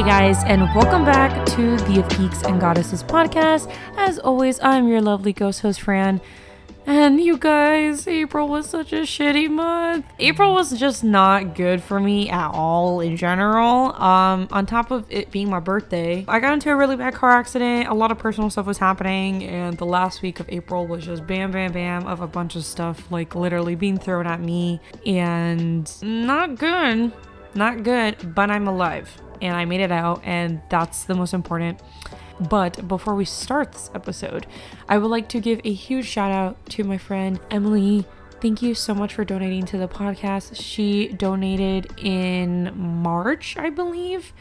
Hey guys, and welcome back to the Of Geeks and Goddesses podcast. As always, I'm your lovely ghost host, Fran. And you guys, April was such a shitty month. April was just not good for me at all in general. Um, on top of it being my birthday, I got into a really bad car accident. A lot of personal stuff was happening, and the last week of April was just bam, bam, bam of a bunch of stuff like literally being thrown at me, and not good, not good. But I'm alive, and I made it out, and that's the most important. But before we start this episode, I would like to give a huge shout out to my friend Emily. Thank you so much for donating to the podcast. She donated in March, I believe,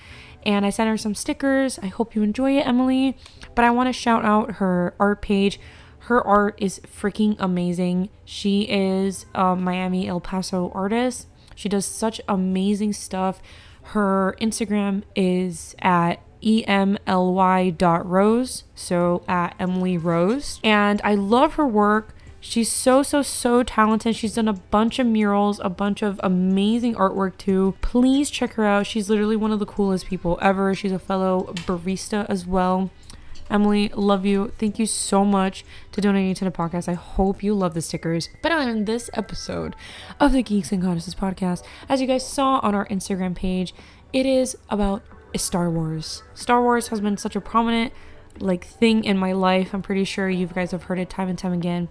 and I sent her some stickers. I hope you enjoy it, Emily. But I want to shout out her art page. Her art is freaking amazing. She is a Miami El Paso artist. She does such amazing stuff. Her Instagram is at emly.rose, so at Emily Rose. And I love her work. She's so, so, so talented. She's done a bunch of murals, a bunch of amazing artwork too. Please check her out. She's literally one of the coolest people ever. She's a fellow barista as well. Emily, love you. Thank you so much to donating to the podcast. I hope you love the stickers. But on this episode of the Geeks and Goddesses podcast, as you guys saw on our Instagram page, it is about Star Wars. Star Wars has been such a prominent like thing in my life. I'm pretty sure you guys have heard it time and time again.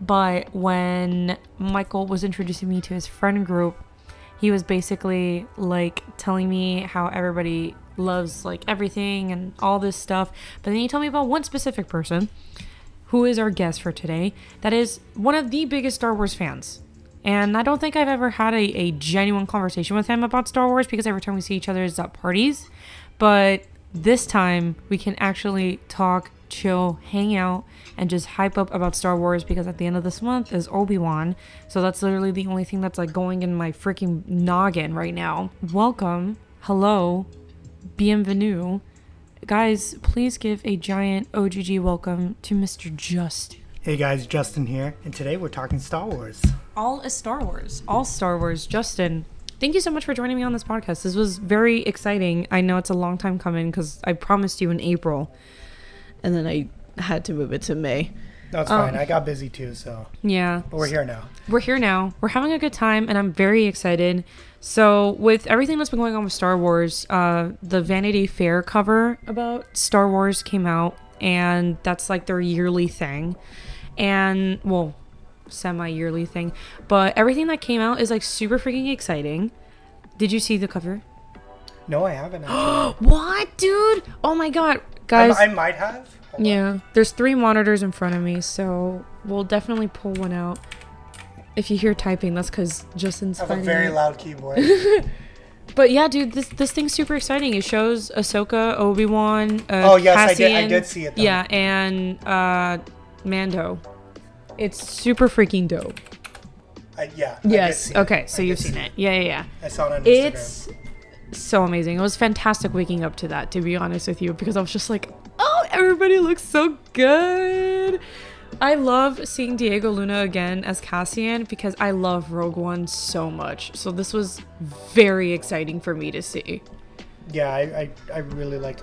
But when Michael was introducing me to his friend group, he was basically like telling me how everybody loves like everything and all this stuff. But then he told me about one specific person who is our guest for today that is one of the biggest Star Wars fans. And I don't think I've ever had a, a genuine conversation with him about Star Wars because every time we see each other is at parties. But this time we can actually talk, chill, hang out, and just hype up about Star Wars because at the end of this month is Obi Wan. So that's literally the only thing that's like going in my freaking noggin right now. Welcome. Hello. Bienvenue. Guys, please give a giant OGG welcome to Mr. Justin. Hey guys, Justin here, and today we're talking Star Wars. All is Star Wars. All Star Wars. Justin, thank you so much for joining me on this podcast. This was very exciting. I know it's a long time coming because I promised you in April, and then I had to move it to May. That's Um, fine. I got busy too, so Yeah. but we're here now. We're here now. We're having a good time, and I'm very excited. So, with everything that's been going on with Star Wars, uh, the Vanity Fair cover about Star Wars came out, and that's like their yearly thing. And, well, semi yearly thing. But everything that came out is like super freaking exciting. Did you see the cover? No, I haven't. What, dude? Oh my god. Guys, I, I might have. Hold on. Yeah, there's three monitors in front of me, so we'll definitely pull one out. If you hear typing, that's because Justin's I have a very it. loud keyboard. But yeah, dude, this this thing's super exciting. It shows Ahsoka, Obi Wan. Uh, Oh, yes, I did- I did see it, though. Yeah, and uh, Mando. It's super freaking dope. I, yeah. Yes. it. Okay, so you've seen see it. Yeah, yeah, yeah. I saw it on Instagram. It's so amazing. It was fantastic waking up to that, to be honest with you, because I was just like, oh, everybody looks so good. I love seeing Diego Luna again as Cassian because I love Rogue One so much. So this was very exciting for me to see. Yeah, I, I, I really liked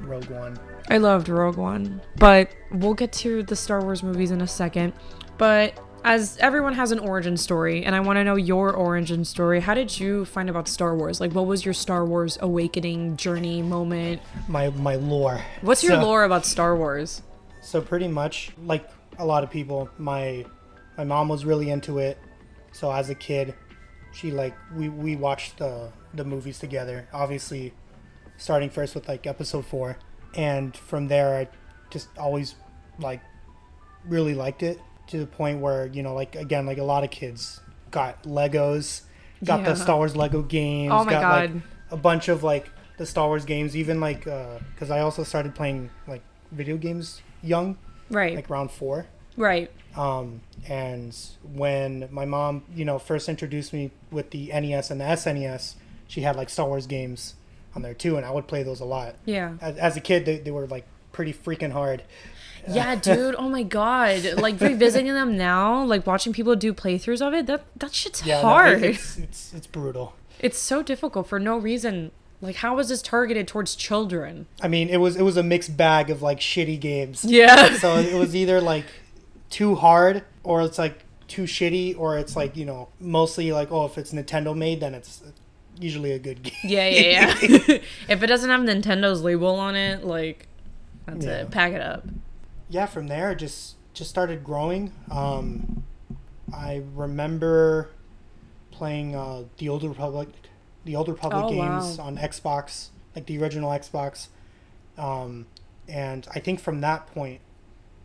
Rogue One. I loved Rogue One, but we'll get to the Star Wars movies in a second. But as everyone has an origin story, and I want to know your origin story, how did you find about Star Wars? Like, what was your Star Wars awakening journey moment? My my lore. What's your So- lore about Star Wars? So pretty much, like a lot of people, my my mom was really into it. So as a kid, she like we we watched the the movies together. Obviously, starting first with like episode four, and from there I just always like really liked it to the point where you know like again like a lot of kids got Legos, got Yeah. the Star Wars Lego games. Oh my got, like, God. a bunch of like the Star Wars games, even like uh, because I also started playing like video games young Right, like round four. right. Um, and when my mom, you know, first introduced me with the NES and the SNES, she had like Star Wars games on there too, and I would play those a lot. Yeah. As, as a kid, they, they were like pretty freaking hard. Yeah, dude. Oh my god. Like revisiting them now, like watching people do playthroughs of it, that that shit's Yeah, hard. it- it's, it's it's brutal. it's so difficult for no reason. Like, how was this targeted towards children? I mean, it was it was a mixed bag of like shitty games. Yeah. So it was either like too hard or it's like too shitty or it's like, you know, mostly like oh, if it's Nintendo made then it's usually a good game. Yeah, yeah, yeah. if it doesn't have Nintendo's label on it, like, that's Yeah. it. Pack it up. yeah, from there just just started growing. Um, I remember playing uh, the Old Republic, the Old Republic Oh, games wow. on Xbox, like the original Xbox. Um, and I think from that point,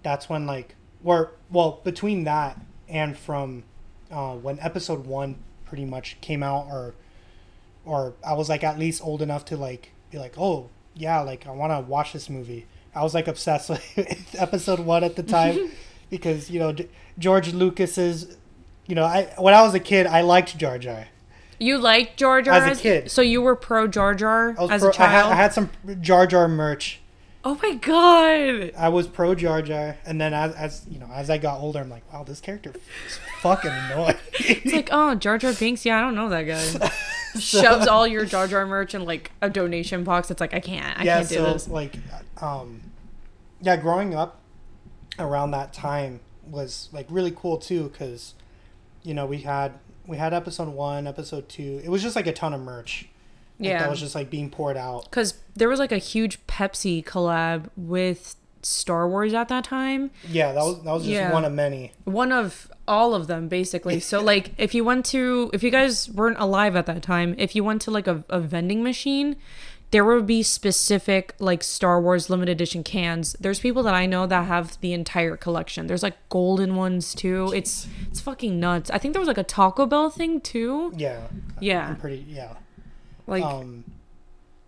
that's when like, or well, between that and from uh, when Episode One pretty much came out, or or I was like at least old enough to like be like, oh yeah, like I want to watch this movie. I was like obsessed with episode one at the time because you know George Lucas's, you know, I when I was a kid I liked Jar Jar. You liked Jar Jar As a kid. So you were pro Jar Jar as pro, a child? I had, I had some Jar Jar merch. oh my god. I was pro Jar Jar, and then as, as you know, as I got older, I'm like, wow, this character is fucking annoying. It's like, oh, Jar Jar Binks? Yeah, I don't know that guy. Shoves all your Jar Jar merch in like a donation box. It's like, I can't. I yeah, can't do so this. like, um, yeah, growing up around that time was like really cool too, because you know we had we had episode one, episode two. It was just like a ton of merch. Like, Yeah. that was just like being poured out. Because there was like a huge Pepsi collab with Star Wars at that time. Yeah, that was that was just Yeah. one of many. One of all of them, basically. So, like, if you went to, if you guys weren't alive at that time, if you went to like a, a vending machine, there would be specific like Star Wars limited edition cans. There's people that I know that have the entire collection. There's like golden ones too. It's it's fucking nuts. I think there was like a Taco Bell thing too. Yeah, Yeah, I'm pretty. Yeah. like um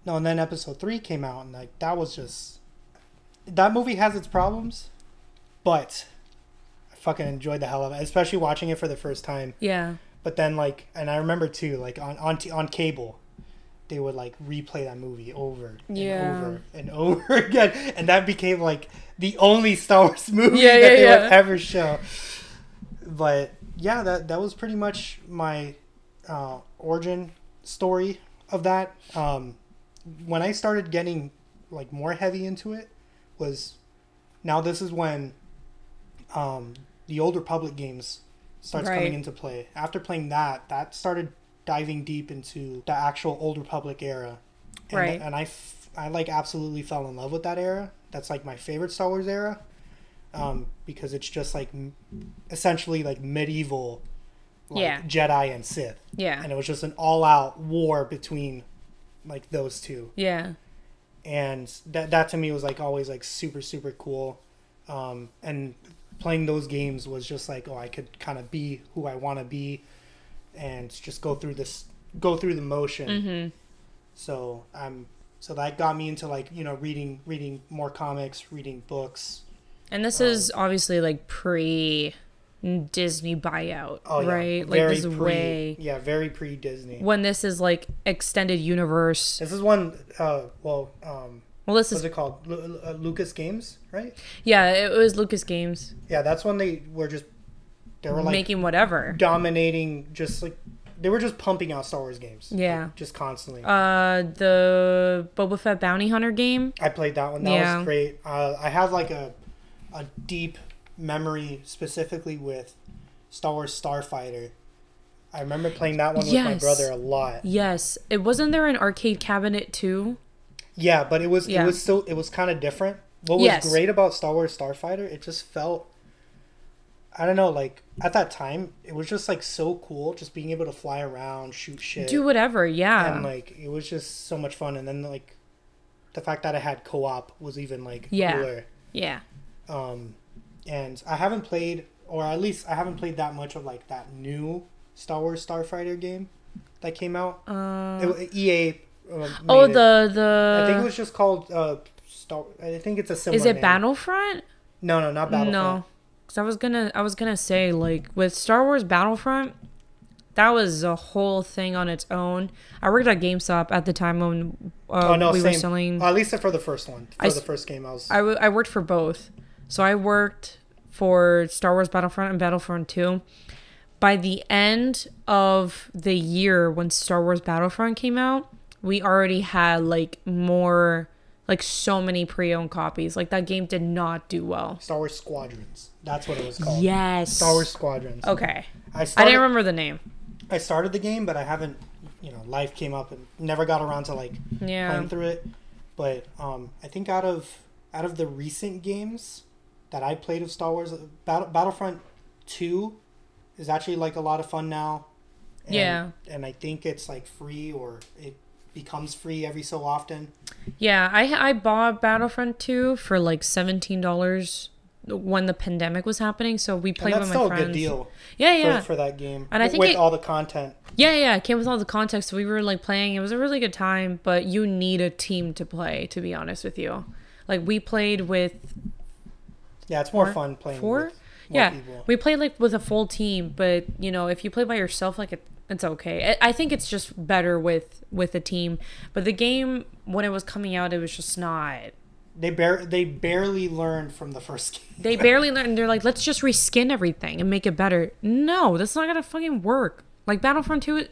no and then episode three came out and like that was just that movie has its problems but i fucking enjoyed the hell of it especially watching it for the first time yeah, but then like and i remember too like on on, t- on cable they would like replay that movie over and Yeah. over and over again. And that became like the only star wars movie Yeah, that they would ever show. But yeah that that was pretty much my uh, origin story of that. Um, when i started getting like more heavy into it was now this is when um, the old republic games starts Right. coming into play. After playing that that started diving deep into the actual old republic era. And, Right. and I, f- I like absolutely fell in love with that era. That's like my favorite star wars era. Um, because it's just like m- essentially like medieval like Yeah. jedi and sith. Yeah, and it was just an all-out war between like those two. Yeah, and that that to me was like always like super super cool. Um and playing those games was just like oh i could kind of be who i want to be and just go through this go through the motion. Mm-hmm. so um so that got me into like you know reading reading more comics reading books. And this is obviously like pre Disney buyout, oh yeah. right? Like this pre way yeah very pre disney when this is like extended universe. this is one uh well um Well, this what's is it called? Lu- uh, lucas games right? Yeah, it was Lucas Games. Yeah that's when they were just they were like making whatever. dominating just like they were just pumping out Star Wars games. Yeah. like, just constantly. Uh, the Boba Fett bounty hunter game. I played that one. That yeah. was great. Uh, I have like a a deep memory specifically with Star Wars Starfighter. I remember playing that one with my brother a lot. Yes, it wasn't there an arcade cabinet too. Yeah, but it was Yeah. it was still it was kind of different. What was Yes. great about Star Wars Starfighter, it just felt I don't know, like at that time, it was just like so cool, just being able to fly around, shoot shit. Do whatever, yeah. and like it was just so much fun and then like the fact that i had co-op was even like Yeah. cooler yeah. um and i haven't played or at least i haven't played that much of like that new star wars starfighter game that came out Uh, it, ea uh, oh, made it. the the. i think it was just called uh star i think it's a similar is it name. Battlefront? no no not battlefront No, because I was gonna I was gonna say like with Star Wars Battlefront, that was a whole thing on its own. I worked at GameStop at the time when uh, oh no we same were selling. at least for the first one for I the first game i was I, w- I worked for both. So I worked for Star Wars Battlefront and Battlefront 2. By the end of the year when Star Wars Battlefront came out, we already had like more like so many pre-owned copies. Like that game did not do well. Star Wars Squadrons. That's what it was called. Yes. Star Wars Squadrons. Okay. I I didn't remember the name. I started the game, but I haven't. You know, life came up and never got around to like Yeah. playing through it. But um, I think out of out of the recent games that I played of Star Wars, Battle, Battlefront Two is actually like a lot of fun now. And, Yeah. And I think it's like free or it becomes free every so often. Yeah, I I bought Battlefront 2 for like $17 when the pandemic was happening, so we played that's with my still friends. a good deal Yeah, for, yeah. for that game. And I think with it- all the content. Yeah, yeah, it came with all the context. So we were like playing. It was a really good time, but you need a team to play, to be honest with you. Like we played with Yeah, it's more Four? fun playing four. yeah, people. we played like with a full team, but you know, if you play by yourself, like it, it's okay. I, I think it's just better with with a team. But the game when it was coming out, it was just not. They bar- they barely learned from the first game. They barely learned. They're like, let's just reskin everything and make it better. No, that's not gonna fucking work. Like Battlefront Two,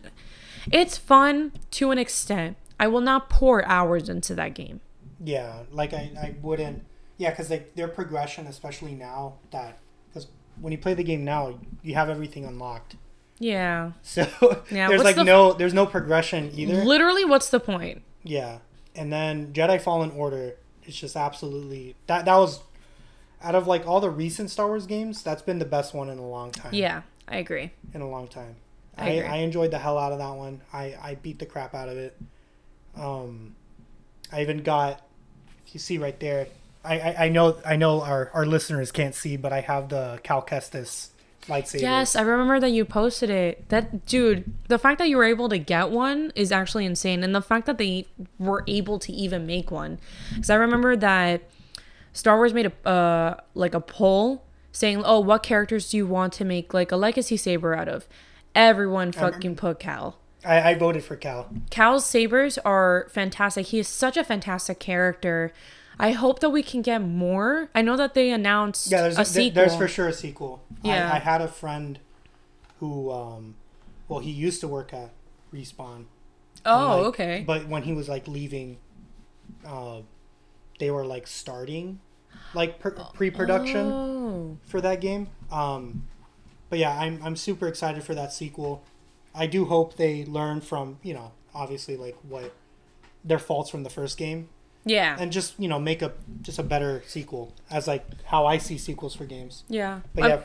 it's fun to an extent. I will not pour hours into that game. Yeah, like I, I wouldn't. Yeah, because like their progression, especially now that because when you play the game now, you have everything unlocked. Yeah. So Yeah, there's like the- no there's no progression either. Literally, what's the point? Yeah, and then Jedi Fallen Order is just absolutely that that was out of like all the recent Star Wars games, that's been the best one in a long time. Yeah, I agree. in a long time. I I. I, enjoyed the hell out of that one. I, I beat the crap out of it. Um, I even got, if you see right there, I, I, I know I know our, our listeners can't see, but I have the Cal Kestis lightsaber. Yes, I remember that you posted it. That dude, the fact that you were able to get one is actually insane, and the fact that they were able to even make one, because I remember that Star Wars made a uh like a poll saying, "Oh, what characters do you want to make like a legacy saber out of?" Everyone fucking put Cal. I, I voted for Cal. Cal's sabers are fantastic. He is such a fantastic character. I hope that we can get more. I know that they announced Yeah, there's a sequel. there's for sure a sequel. Yeah. I, I had a friend who, um, well, he used to work at Respawn. oh, like, okay. But when he was like leaving, uh, they were like starting like per- pre-production. Oh. for that game. Um, but yeah, I'm I'm super excited for that sequel. I do hope they learn from you know obviously like what their faults from the first game Yeah. and just you know make a just a better sequel as like how I see sequels for games. yeah. But Um, yeah,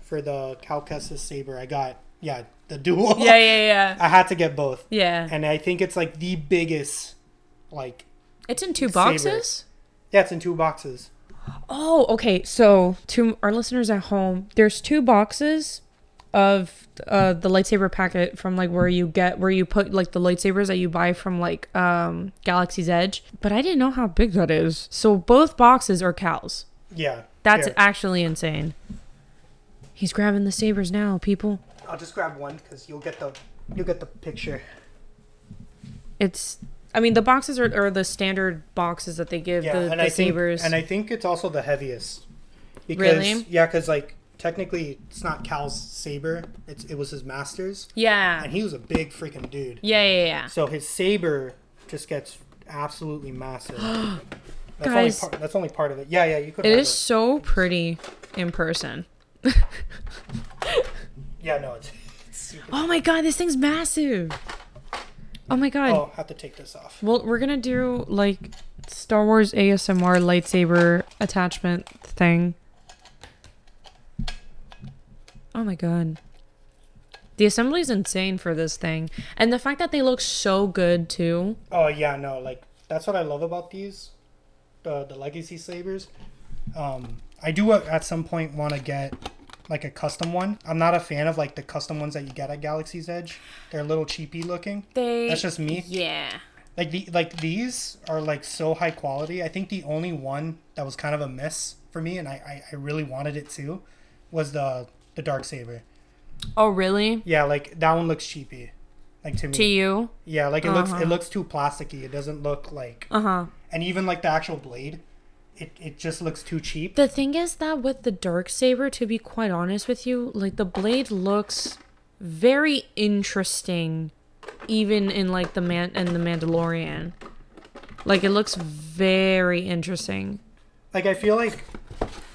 for the Cal saber, I got yeah the dual. yeah, yeah, yeah. I had to get both, Yeah. and I think it's like the biggest like It's in two Saber. boxes? yeah it's in two boxes. Oh, okay. So, to our listeners at home, there's two boxes of uh the lightsaber packet from like where you get where you put like the lightsabers that you buy from like um Galaxy's Edge. But I didn't know how big that is. So both boxes are Cal's. Yeah, That's actually insane. He's grabbing the sabers now, people. I'll just grab one because you'll get the you'll get the picture. It's I mean the boxes are, are the standard boxes that they give Yeah, the, and the I think, sabers. and I think it's also the heaviest. Because, Really? Yeah, because like technically it's not Cal's saber; it's it was his master's, yeah. and he was a big freaking dude. Yeah, yeah, yeah. So his saber just gets absolutely massive. that's Guys. only part, that's only part of it. Yeah, yeah, you could. It so pretty in person. Yeah, no, it's, it's. Oh my god, this thing's massive. Oh my god. Oh, I have to take this off. Well, we're gonna do like Star Wars ASMR lightsaber attachment thing. Oh my god. The assembly is insane for this thing. And the fact that they look so good too. Oh yeah, no, like that's what I love about these, the the legacy sabers. Um, I do uh, at some point want to get like a custom one. I'm not a fan of like the custom ones that you get at Galaxy's Edge. They're a little cheapy looking. They That's just me. Yeah. Like the like these are like so high quality. I think the only one that was kind of a miss for me, and I I, I really wanted it too, was the the dark saber. Oh really? Yeah, like that one looks cheapy, like to me. To you? Yeah, like it looks Uh-huh. it looks too plasticky. It doesn't look like Uh-huh. and even like the actual blade, it, it just looks too cheap. The thing is that with the dark saber, to be quite honest with you, like the blade looks very interesting even in like the man and the Mandalorian. Like it looks very interesting. Like I feel like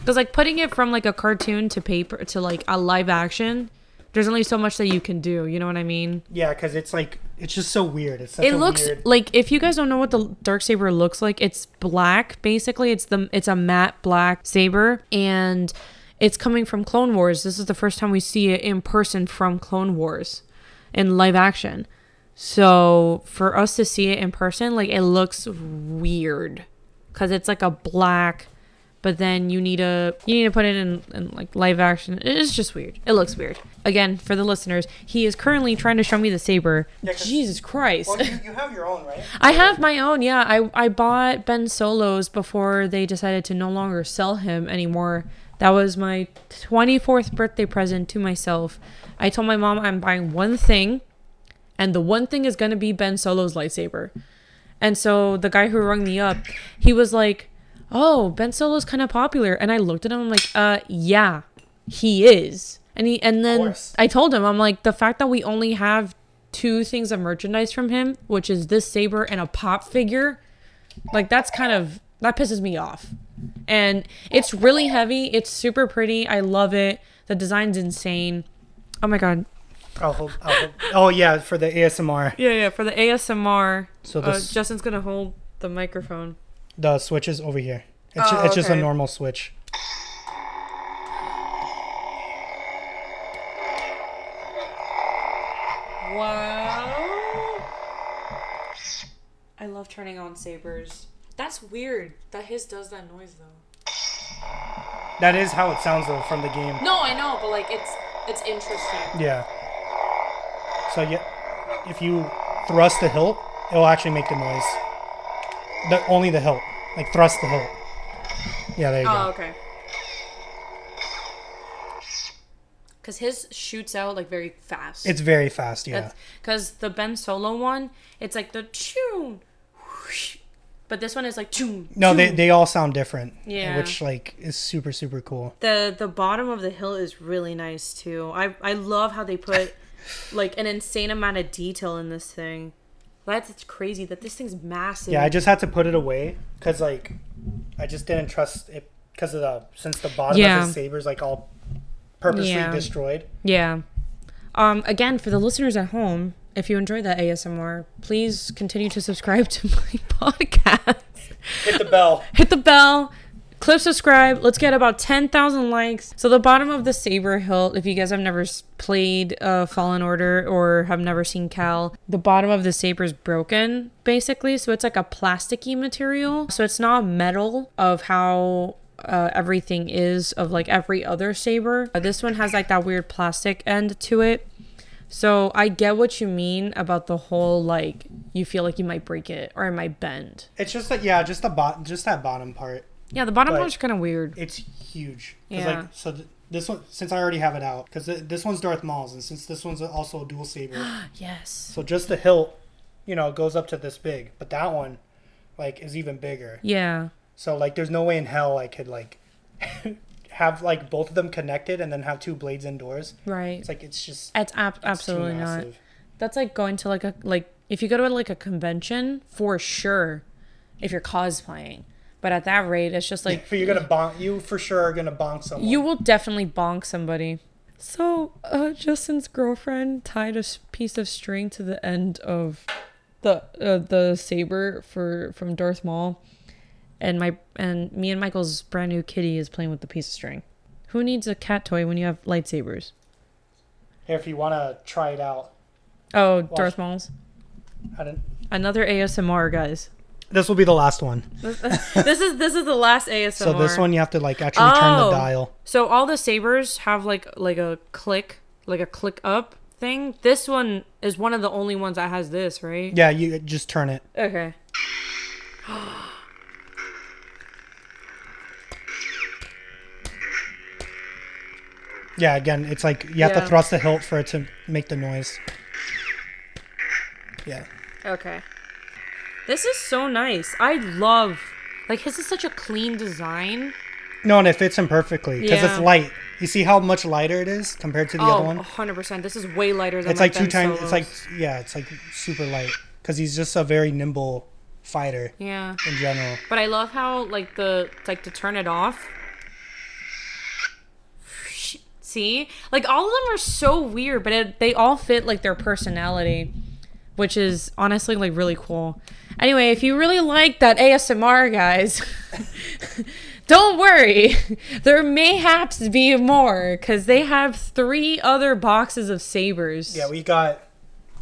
Cuz like putting it from like a cartoon to paper to like a live action, there's only so much that you can do, you know what I mean? yeah, because it's like it's just so weird. It's such It looks weird. like if you guys don't know what the dark saber looks like, it's black basically. It's the it's a matte black saber and it's coming from Clone Wars. This is the first time we see it in person from Clone Wars in live action. So for us to see it in person, like it looks weird because it's like a black, but then you need to you need to put it in, in like live action. It's just weird. It looks weird. Again, for the listeners, he is currently trying to show me the saber. Yeah, Jesus Christ. Well, you, you have your own, right? I have my own. Yeah, I I bought Ben Solos before they decided to no longer sell him anymore. That was my 24th birthday present to myself. I told my mom I'm buying one thing, and the one thing is gonna be Ben Solo's lightsaber. And so the guy who rung me up, he was like, "Oh, Ben Solo's kind of popular," and I looked at him. I'm like, "Uh, yeah, he is." And he and then. I told him, I'm like, the fact that we only have two things of merchandise from him, which is this saber and a pop figure, like that's kind of that pisses me off. And it's really heavy. It's super pretty. I love it. The design's insane. Oh my god. I'll hold, I'll hold. Oh yeah, for the ASMR. Yeah, yeah. For the ASMR, So uh, Justin's gonna hold the microphone. The switch is over here. It's, Oh, ju- it's just a normal switch. Wow. I love turning on sabers. That's weird that his does that noise though. That is how it sounds though from the game. No, I know, but like it's it's interesting. Yeah. So yeah, if you thrust the hilt, it will actually make the noise. The only the hilt, like thrust the hilt. Yeah, there you Oh, go. okay. Cause his shoots out like very fast. It's very fast. Yeah. Because the Ben Solo one, it's like the tune, but this one is like tune. No, they they all sound different. Yeah. Which like is super super cool. the the bottom of the hilt is really nice too. I I love how they put like an insane amount of detail in this thing. That's it's crazy that this thing's massive. Yeah, I just had to put it away because like I just didn't trust it because of the since the bottom Yeah. of his saber's like all purposely Yeah. destroyed. Yeah. Um, again, for the listeners at home, if you enjoyed that ASMR, please continue to subscribe to my podcast. Hit the bell. Hit the bell, click subscribe. Let's get about 10,000 likes. So, the bottom of the saber hilt, if you guys have never played uh, Fallen Order or have never seen Cal, the bottom of the saber is broken, basically. So, it's like a plasticky material. So, it's not metal of how uh, everything is of like every other saber. Uh, this one has like that weird plastic end to it. So I get what you mean about the whole like you feel like you might break it or it might bend. It's just like yeah, just the bot, just that bottom part. Yeah, the bottom part's kind of weird. It's huge. Yeah. Like, so th- this one, since I already have it out, because th- this one's Darth Maul's, and since this one's also a dual saber, Yes. so just the hilt, you know, goes up to this big. But that one, like, is even bigger. Yeah. So like, there's no way in hell I could like have like both of them connected and then have two blades indoors. Right. It's like it's just It's ab- it's absolutely not. That's like going to like a like if you go to like a convention for sure if you're cosplaying. But at that rate, it's just like But you're gonna bonk. You for sure are gonna bonk someone. you will definitely bonk somebody. So, uh, Justin's girlfriend tied a piece of string to the end of the uh, the saber for from Darth Maul, and my and me and Michael's brand new kitty is playing with the piece of string. Who needs a cat toy when you have lightsabers? Here, if you wanna try it out, Oh, Darth Maul's. I don't. Another ASMR, guys. This will be the last one. this is this is the last ASMR. So this one you have to like actually turn the Oh. dial. So all the sabers have like like a click, like a click up thing. This one is one of the only ones that has this, right? Yeah, you just turn it. Okay. Yeah, again, it's like you have Yeah. to thrust the hilt for it to make the noise. Yeah. Okay. This is so nice. I love like his is such a clean design. No, and it fits him perfectly because it's light. You see how much lighter it is compared to the other Oh, one? 100%. This is way lighter than It's like two times. It's like yeah, it's like super light because he's just a very nimble fighter Yeah. in general. But I love how like the like to turn it off. See, like all of them are so weird, but it, they all fit like their personality, which is honestly like really cool. Anyway, if you really like that ASMR, guys, don't worry. There mayhaps be more because they have three other boxes of sabers. Yeah, we got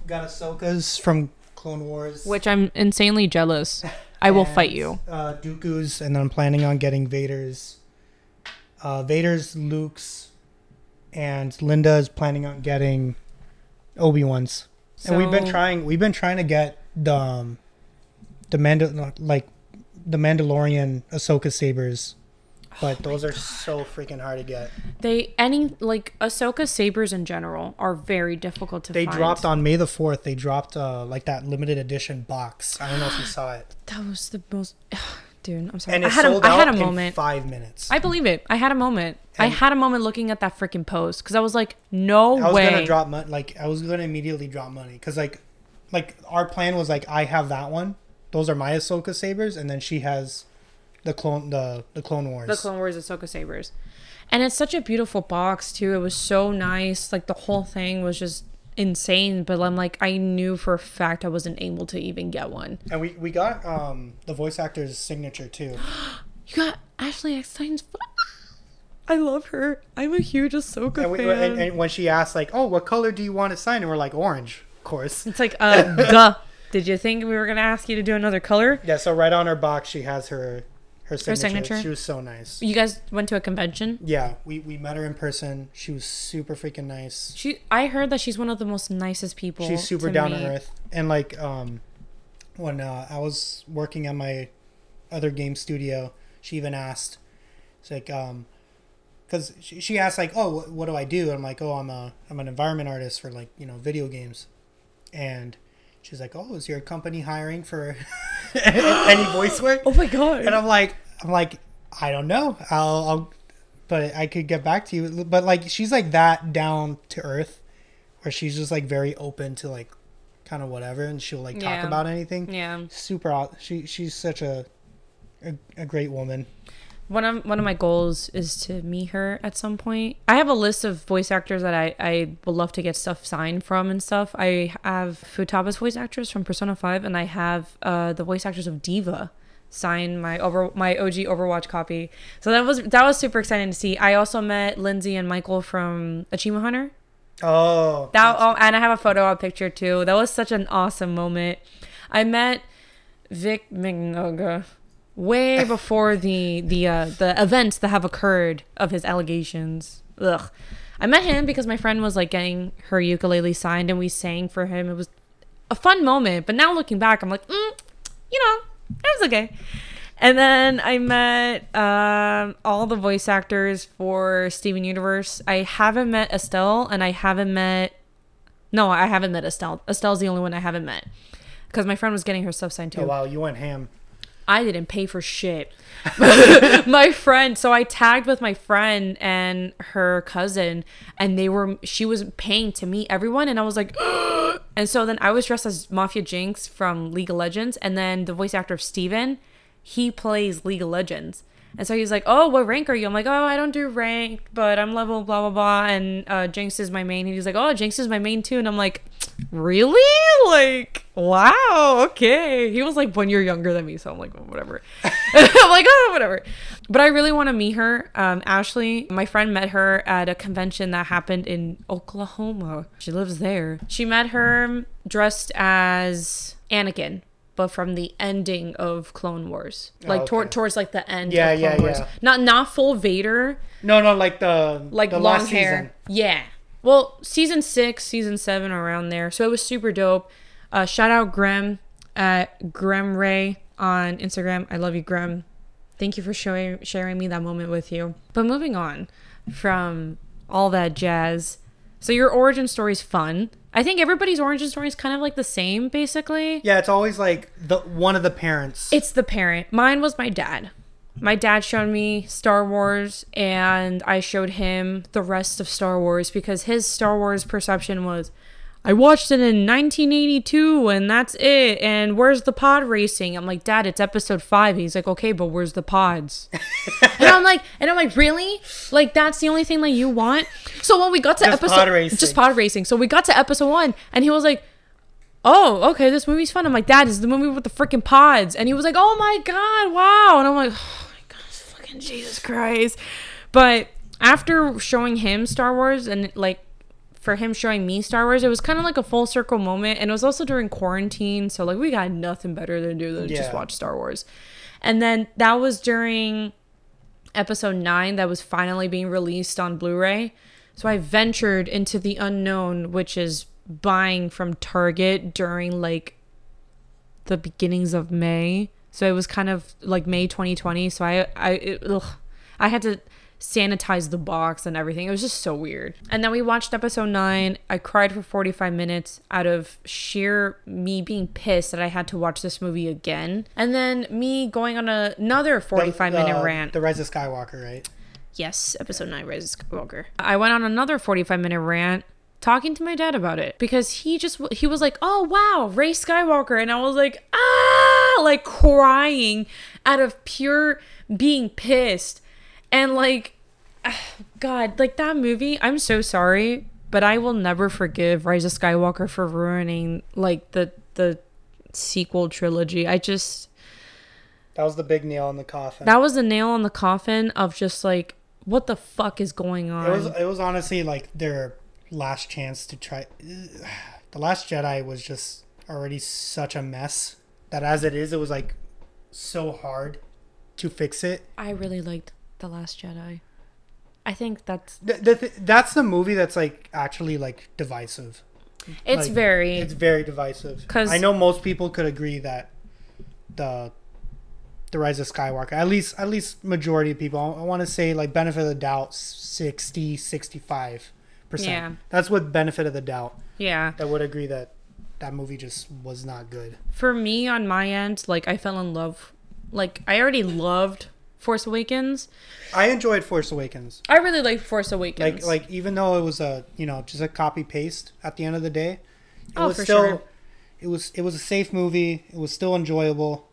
got Ahsoka's from Clone Wars. which I'm insanely jealous. I will and, fight you. Uh, Dooku's, and then I'm planning on getting Vader's. Uh, Vader's, Luke's, and Linda is planning on getting Obi Wan's. and we've been trying. We've been trying to get the um, the Mandal like the Mandalorian Ahsoka sabers, but those are so freaking hard to get. They any like Ahsoka sabers in general are very difficult to They find. dropped on May the fourth. They dropped uh, like that limited edition box. I don't know if you saw it. That was the most, dude. I'm sorry. And I had sold a, I had a in moment. five minutes. I believe it. I had a moment. I had a moment looking at that freaking post because I was like, no way. I was way. gonna drop money. Like I was gonna immediately drop money because like, like our plan was like I have that one. Those are my Ahsoka sabers, and then she has the clone the the Clone Wars. the Clone Wars Ahsoka sabers, and it's such a beautiful box too. It was so nice. Like the whole thing was just insane. But I'm like, I knew for a fact I wasn't able to even get one. and we we got um the voice actor's signature too. You got Ashley Eckstein's. I love her. I'm a huge Ahsoka and, we, fan. and, and when she asked like, "Oh, what color do you want to sign?" and we're like, "Orange, of course." It's like, uh, duh. Did you think we were gonna ask you to do another color? Yeah, so right on her box she has her her signature. Her signature? She was so nice. You guys went to a convention. Yeah, we we met her in person. She was super freaking nice. She, I heard that she's one of the most nicest people. She's super to down meet. to earth and like um when uh, i was working at my other game studio she even asked it's like um because she, she asked like oh what, what do i do i'm like oh i'm a i'm an environment artist for like you know video games and she's like oh is your company hiring for any voice work? Oh my god! and i'm like i'm like i don't know. I'll i'll but i could get back to you. But like she's like that down to earth where she's just like very open to like kind of whatever and she'll like talk Yeah. about anything. Yeah, super she she's such a a, a great woman one of one of my goals is to meet her at some point. I have a list of voice actors that I I would love to get stuff signed from and stuff. I have Futaba's voice actress from Persona Five, and I have uh the voice actors of D.Va sign my over my OG Overwatch copy. So that was that was super exciting to see. I also met Lindsay and Michael from Achievement Hunter. oh That oh, and I have a photo, a picture too. That was such an awesome moment. I met Vic Mignogna way before the the uh, the events that have occurred of his allegations. Ugh. I met him because my friend was like getting her ukulele signed, and we sang for him. It was a fun moment. But now looking back, I'm like, mm, you know, it was okay. And then I met um, all the voice actors for Steven Universe. I haven't met Estelle, and I haven't met. No, I haven't met Estelle. Estelle's the only one I haven't met because my friend was getting her stuff signed too. oh wow you went ham I didn't pay for shit. my friend, so I tagged with my friend and her cousin, and they were she was paying to meet everyone, and I was like, and so then I was dressed as Mafia Jinx from League of Legends, and then the voice actor of Steven, he plays League of Legends. And so he's like, "Oh, what rank are you?" I'm like, "Oh, I don't do rank, but I'm level blah blah blah." And uh, Jinx is my main. He's like, "Oh, Jinx is my main too." And I'm like, "Really? Like, wow, okay." He was like one year younger than me, so I'm like, whatever. I'm like, oh, whatever. But I really want to meet her. Um, Ashley, my friend met her at a convention that happened in Oklahoma. She lives there. She met her dressed as Anakin. But from the ending of Clone Wars, like Oh, tor- towards like the end Yeah, of Clone yeah, Wars, yeah. not not full Vader, no no like the like the long last hair. Yeah. Well, season six, season seven, around there. So it was super dope. Uh, shout out Grem at Grem Ray on Instagram. I love you, Grem. Thank you for showing sharing me that moment with you. But moving on from all that jazz. So your origin story is fun. I think everybody's origin story is kind of like the same, basically. yeah it's always like the one of the parents It's the parent. Mine was my dad. my dad showed me Star Wars and I showed him the rest of Star Wars because his Star Wars perception was I watched it in 1982 and that's it. And where's the pod racing? I'm like, Dad, it's episode five. He's like, okay, but where's the pods? and I'm like, and I'm like, really? Like that's the only thing that you want? So when we got to Just episode, pod racing. just pod racing. So we got to episode one, and he was like, oh, okay, this movie's fun. I'm like, Dad, this is the movie with the freaking pods. And he was like, oh my God, wow. And I'm like, oh my God, fucking Jesus Christ. But after showing him Star Wars and like for him showing me Star Wars, it was kind of like a full circle moment. And it was also during quarantine. So like we got nothing better to do than just watch Star Wars. And then that was during episode 9 that was finally being released on Blu-ray. So I ventured into the unknown, which is buying from Target during like the beginnings of May. So it was kind of like May 2020. So I I it, ugh, I had to sanitize the box and everything. It was just so weird. And then we watched episode 9. I cried for 45 minutes out of sheer me being pissed that I had to watch this movie again. And then me going on a, another 45 minute the, rant. The Rise of Skywalker, right? Yes, episode 9 Rise of Skywalker. I went on another 45 minute rant talking to my dad about it because he just he was like, "Oh, wow, Rey Skywalker." And I was like, "Ah!" like crying out of pure being pissed. And like ah, god, like that movie, I'm so sorry, but I will never forgive Rise of Skywalker for ruining like the the sequel trilogy. I just That was the big nail in the coffin. that was the nail on the coffin of just like what the fuck is going on? it was it was honestly like their last chance to try. The Last Jedi was just already such a mess that as it is, it was like so hard to fix it. I really liked The Last Jedi. I think that's The, the th- that's the movie that's like actually like divisive. it's Like, very It's very divisive. 'Cause- I know most people could agree that the the Rise of Skywalker, at least at least majority of people, I, want to say like benefit of the doubt 60 65 percent. Yeah. That's what benefit of the doubt. yeah. That would agree that that movie just was not good. For me on my end, like I fell in love like I already loved Force Awakens. I enjoyed Force Awakens. I really liked Force Awakens. Like like even though it was a you know just a copy paste at the end of the day, it Oh, was for still sure. it was it was a safe movie. It was still enjoyable.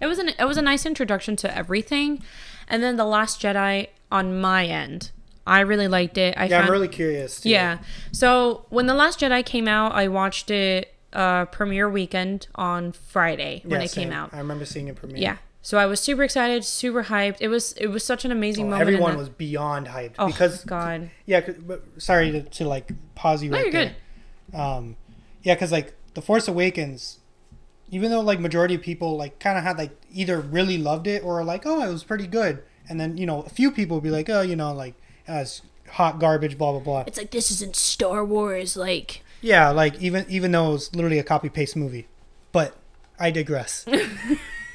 It was an it was a nice introduction to everything, and then the Last Jedi on my end, I really liked it. I Yeah, found, I'm really curious. too. yeah. So when the Last Jedi came out, I watched it uh premiere weekend on Friday when Yeah, it came out. I remember seeing it premiere. Yeah. So I was super excited, super hyped. It was it was such an amazing moment. Everyone that- was beyond hyped oh because God. yeah. 'cause- But sorry to, to like pause you No, right you're there. Um, yeah, because like the Force Awakens, even though like majority of people like kind of had like either really loved it or like oh it was pretty good, and then you know a few people would be like oh you know like uh, it's hot garbage blah blah blah. It's like this isn't Star Wars. Like Yeah, like even even though it was literally a copy paste movie, but I digress.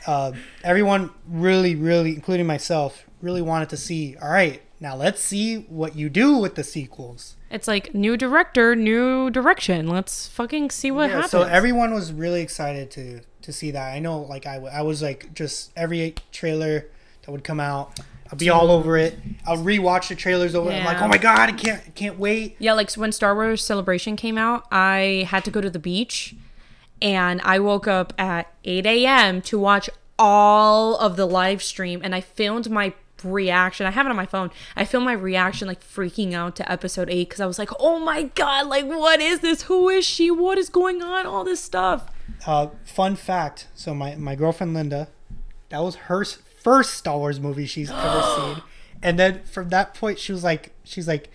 uh, everyone really, really, including myself, really wanted to see. All right, now let's see what you do with the sequels. it's like new director, new direction. Let's fucking see what Yeah, happens. so everyone was really excited to to see that. I know, like I, I was like just every trailer that would come out, I'll be all over it. I'll rewatch the trailers over. Yeah. I'm like, oh my god, I can't, I can't wait. Yeah, like when Star Wars Celebration came out, I had to go to the beach and I woke up at 8 a.m. to watch all of the live stream and I filmed my reaction. I have it on my phone. I filmed my reaction like freaking out to episode 8 because I was like, oh my god, like what is this? Who is she? What is going on? All this stuff. Uh, fun fact: so my my girlfriend Linda, that was her first Star Wars movie she's ever seen, and then from that point she was like, she's like,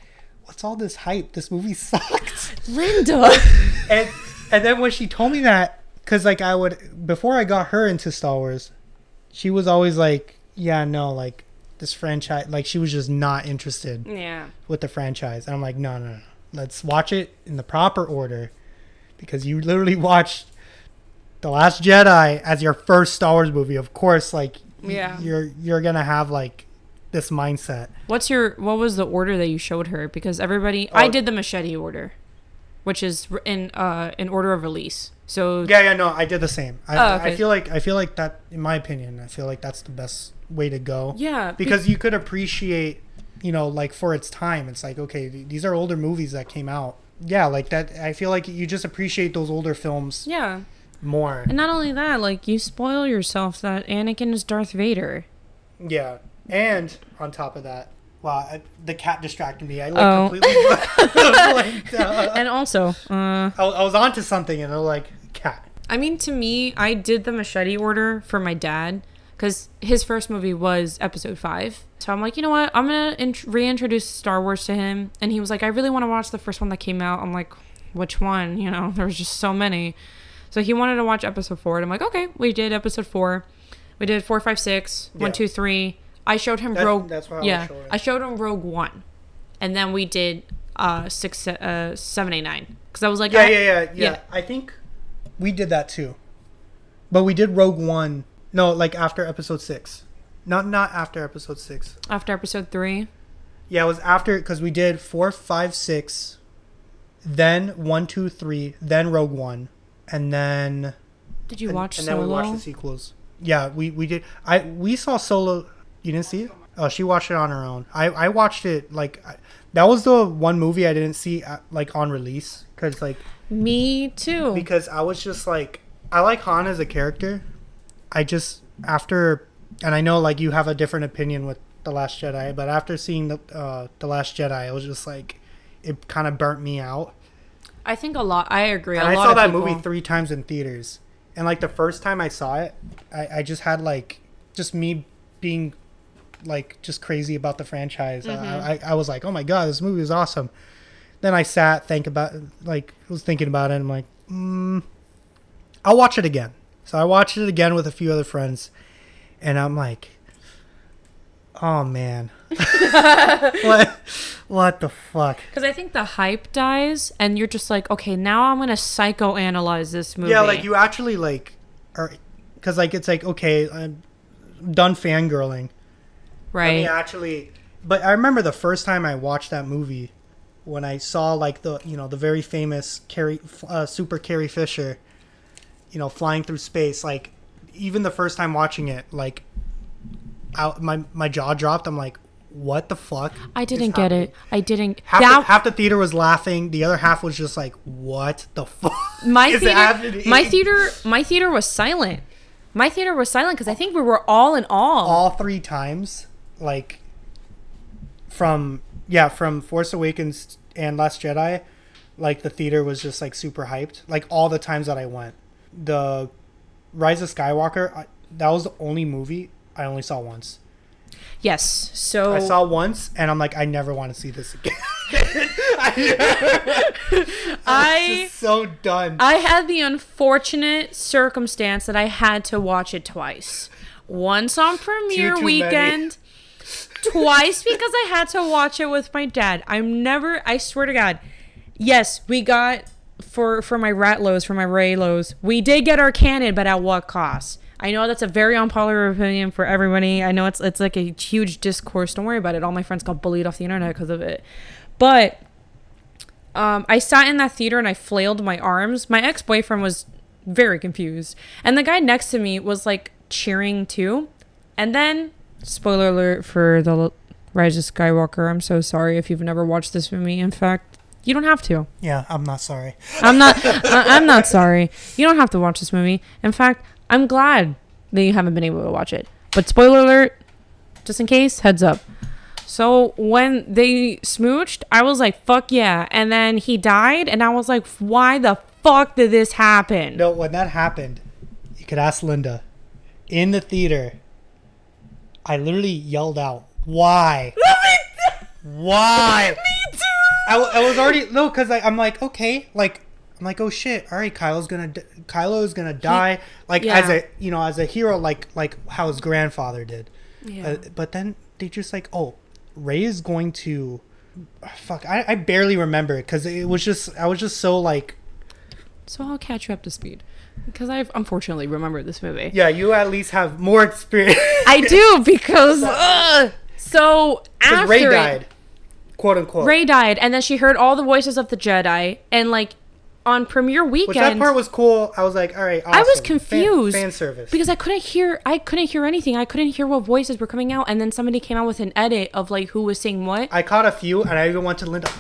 what's all this hype? This movie sucked. Linda. and and then when she told me that, because like I would before I got her into Star Wars, she was always like, yeah, no, like this franchise, like she was just not interested yeah. with the franchise. And I'm like, no, no, no. Let's watch it in the proper order because you literally watched The Last Jedi as your first Star Wars movie. Of course, like y- Yeah. you're you're gonna have like this mindset. What's your what was the order that you showed her? Because everybody I Oh. did the machete order. Which is in uh in order of release. So Yeah, yeah, no, I did the same. I, Oh, okay. I feel like I feel like that, in my opinion, I feel like that's the best way to go. yeah, be- because you could appreciate, you know, like for its time. It's like okay, these are older movies that came out. Yeah, like that. I feel like you just appreciate those older films yeah, more. and not only that, like you spoil yourself that Anakin is Darth Vader. Yeah, and on top of that, wow, I, the cat distracted me. I like Oh. completely blanked out. And also, uh, I, I was onto something, and I was like, cat. I mean, to me, I did the machete order for my dad because his first movie was Episode Five. So I'm like, you know what? I'm gonna int- reintroduce Star Wars to him, and he was like, I really want to watch the first one that came out. I'm like, which one? You know, there was just so many. So he wanted to watch Episode Four, and I'm like, okay, we did Episode Four. We did four, five, six, one, Yeah. two, three. I showed him That- Rogue. that's was yeah, showing. I showed him Rogue One, and then we did uh six, uh seven, eight, nine. Because I was like, Yeah, I- yeah, yeah, yeah, yeah. I think we did that too, but we did Rogue One. No, like after Episode Six, not not after Episode Six. after Episode Three. Yeah, it was after because we did four, five, six, then one, two, three, then Rogue One, and then Did you and, watch and Solo? then we watched the sequels. Yeah, we we did. I we saw Solo. You didn't see it? Oh, she watched it on her own. I I watched it like I, that was the one movie I didn't see uh like on release because like Me too. because I was just like I like Han as a character. I just after and I know like you have a different opinion with the Last Jedi, but after seeing the uh, the Last Jedi, I was just like it kind of burnt me out. I think a lot. I agree. I saw that people- movie three times in theaters, and like the first time I saw it, I, I just had like just me being like just crazy about the franchise. Mm-hmm. I, I I was like, oh my god, this movie is awesome. Then I sat think about like was thinking about it. and I'm like, mm, I'll watch it again. So I watched it again with a few other friends, and I'm like, oh man, what what the fuck? Because I think the hype dies, and you're just like, okay, now I'm gonna psychoanalyze this movie. Yeah, like you actually like, are because like it's like okay, I'm done fangirling. Let right? me actually, but I remember the first time I watched that movie when I saw like the you know the very famous Carrie, uh, Super Carrie Fisher, you know, flying through space. Like even the first time watching it, like, I, my my jaw dropped. I'm like, what the fuck? I didn't get happening? it. I didn't. Half, that the, half the theater was laughing. The other half was just like, "What the fuck my theater. happening?" My theater. My theater was silent. My theater was silent because I think we were all in awe. all three times, like from yeah, from Force Awakens and Last Jedi, like the theater was just like super hyped. Like all the times that I went, the Rise of Skywalker, I, that was the only movie I only saw once. Yes. So I saw once, and I'm like, I never want to see this again. I- just so done. I had the unfortunate circumstance that I had to watch it twice. Once on premiere too many. weekend, twice because I had to watch it with my dad. I'm never I swear to God. Yes, we got for for my Reylos, for my Reylos, we did get our canon, but at what cost? I know that's a very unpopular opinion for everybody. I know it's it's like a huge discourse. Don't worry about it. All my friends got bullied off the internet because of it. But um, I sat in that theater and I flailed my arms. My ex boyfriend was very confused. And the guy next to me was like cheering too. And then, spoiler alert for The Rise of Skywalker. I'm so sorry if you've never watched this me. In fact, you don't have to. yeah, I'm not sorry. I'm not. I'm not sorry. You don't have to watch this movie. In fact, I'm glad that you haven't been able to watch it. But spoiler alert, just in case, heads up. So when they smooched, I was like, "Fuck yeah!" And then he died, and I was like, "Why the fuck did this happen?" No, when that happened, you could ask Linda. In the theater, I literally yelled out, "Why? Why?" Me too. I, I was already no, because I'm like, okay, like I'm like, oh shit, all right, Kylo's gonna, d- Kylo is gonna die, like yeah. as a you know as a hero, like like how his grandfather did. Yeah. Uh, but then they just like, oh, Rey is going to, fuck, I, I barely remember it because it was just I was just so like, So I'll catch you up to speed because I've unfortunately remember this movie. yeah, you at least have more experience. I do because ugh. so Because after Rey died. quote unquote. Rey died, and then she heard all the voices of the Jedi, and like on premiere weekend, Which that part was cool. I was like, all right. I was awesome. Fan- confused Fan, service. because I couldn't hear. I couldn't hear anything. I couldn't hear what voices were coming out, and then somebody came out with an edit of like who was saying what. I caught a few, and I even went to Linda.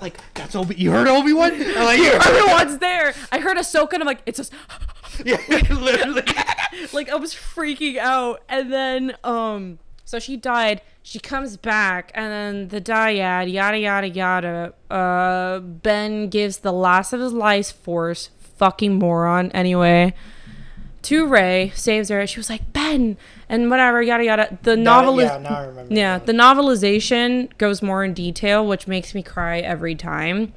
Like that's Obi. You heard Obi Wan? Like heard Everyone's there. I heard Ahsoka, and I'm like, it's just Yeah, literally. like I was freaking out, and then um, so she died. She comes back, and then the dyad, yada yada yada. Uh, Ben gives the last of his life force. Fucking moron. Anyway, to Rey saves her. She was like Ben and whatever yada yada. The novel yeah, now I remember. yeah, the novelization goes more in detail, which makes me cry every time.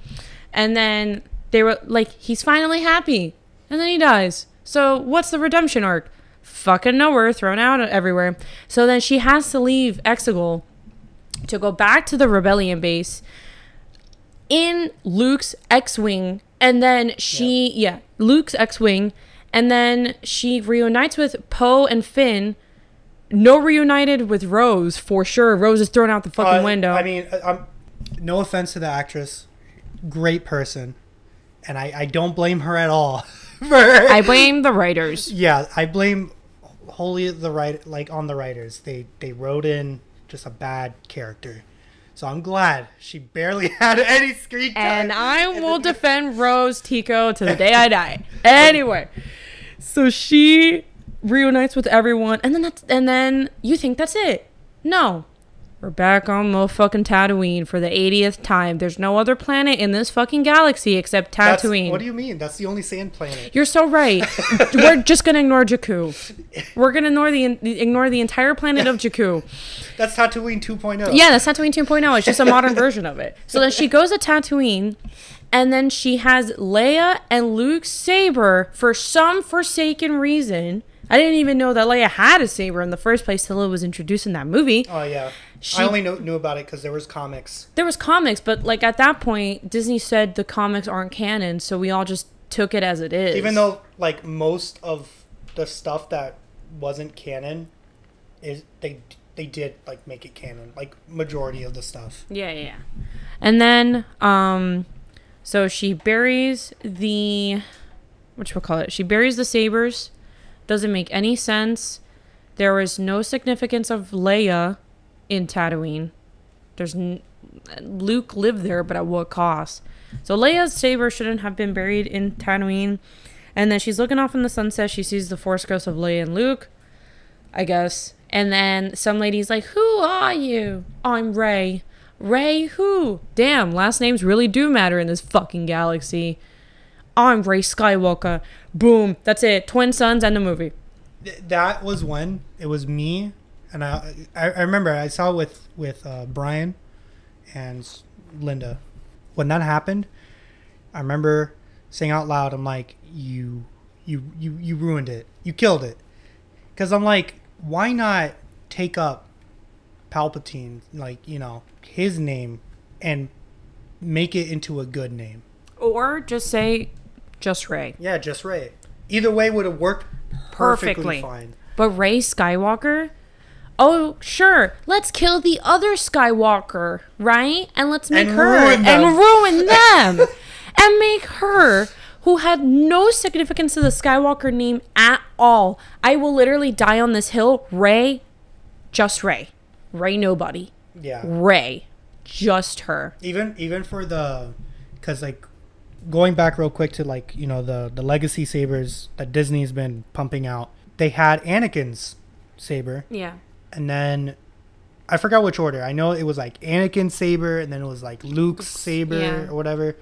And then they were like, he's finally happy. And then he dies. So what's the redemption arc? Fucking nowhere, thrown out everywhere. So then she has to leave Exegol to go back to the rebellion base in Luke's X-wing, and then she yeah, Luke's X-wing, and then she reunites with Poe and Finn. No reunited with Rose for sure. Rose is thrown out the fucking Uh, window. I mean, I- I'm, no offense to the actress, great person, and I, I don't blame her at all. for- I blame the writers. yeah, I blame wholly the right like on the writers. They they wrote in just a bad character. So I'm glad she barely had any screen time. And I will defend Rose Tico to the day I die. Anyway, so she reunites with everyone, and then that's and then you think that's it. No. We're back on motherfucking Tatooine for the 80th time. There's no other planet in this fucking galaxy except That's- Tatooine. What do you mean? That's the only sand planet. You're so right. We're just gonna ignore Jakku. We're gonna ignore the ignore the entire planet of Jakku. That's Tatooine 2.0. Yeah, that's Tatooine 2.0. It's just a modern version of it. So then she goes to Tatooine, and then she has Leia and Luke's saber for some forsaken reason. I didn't even know that Leia had a saber in the first place till it was introduced in that movie. Oh yeah. She- I only know, knew about it because there was comics. There was comics, but like at that point, Disney said the comics aren't canon, so we all just took it as it is. Even though like most of the stuff that wasn't canon is they they did like make it canon. Like majority of the stuff. Yeah, yeah. And then, um, so she buries the, what you call it? She buries the sabers. Doesn't make any sense. There was no significance of Leia in Tatooine. There's n- Luke lived there, but at what cost? So Leia's saber shouldn't have been buried in Tatooine. And then she's looking off in the sunset. She sees the Force ghosts of Leia and Luke. I guess. And then some lady's like, Who are you? I'm Rey. Rey who? Damn, last names really do matter in this fucking galaxy. I'm Rey Skywalker. Boom. That's it. Twin sons and the movie. Th- that was when it was me and I I, I remember I saw with with uh, Brian and Linda. When that happened, I remember saying out loud, I'm like, you you you you ruined it. You killed it. Cuz I'm like, why not take up Palpatine like, you know, his name and make it into a good name. Or just say just Rey. Yeah, just Rey. Either way would have worked perfectly, Perfectly. fine. But Rey Skywalker? Oh, sure. Let's kill the other Skywalker, right? And let's make And her ruin them. and ruin them. and make her who had no significance to the Skywalker name at all. I will literally die on this hill. Rey, just Rey. Rey nobody. Yeah. Rey. Just her. even even for the because like going back real quick to like you know the the legacy sabers that disney's been pumping out they had anakin's saber Yeah. and then i forgot which order i know it was like anakin's saber and then it was like luke's saber Yeah. or whatever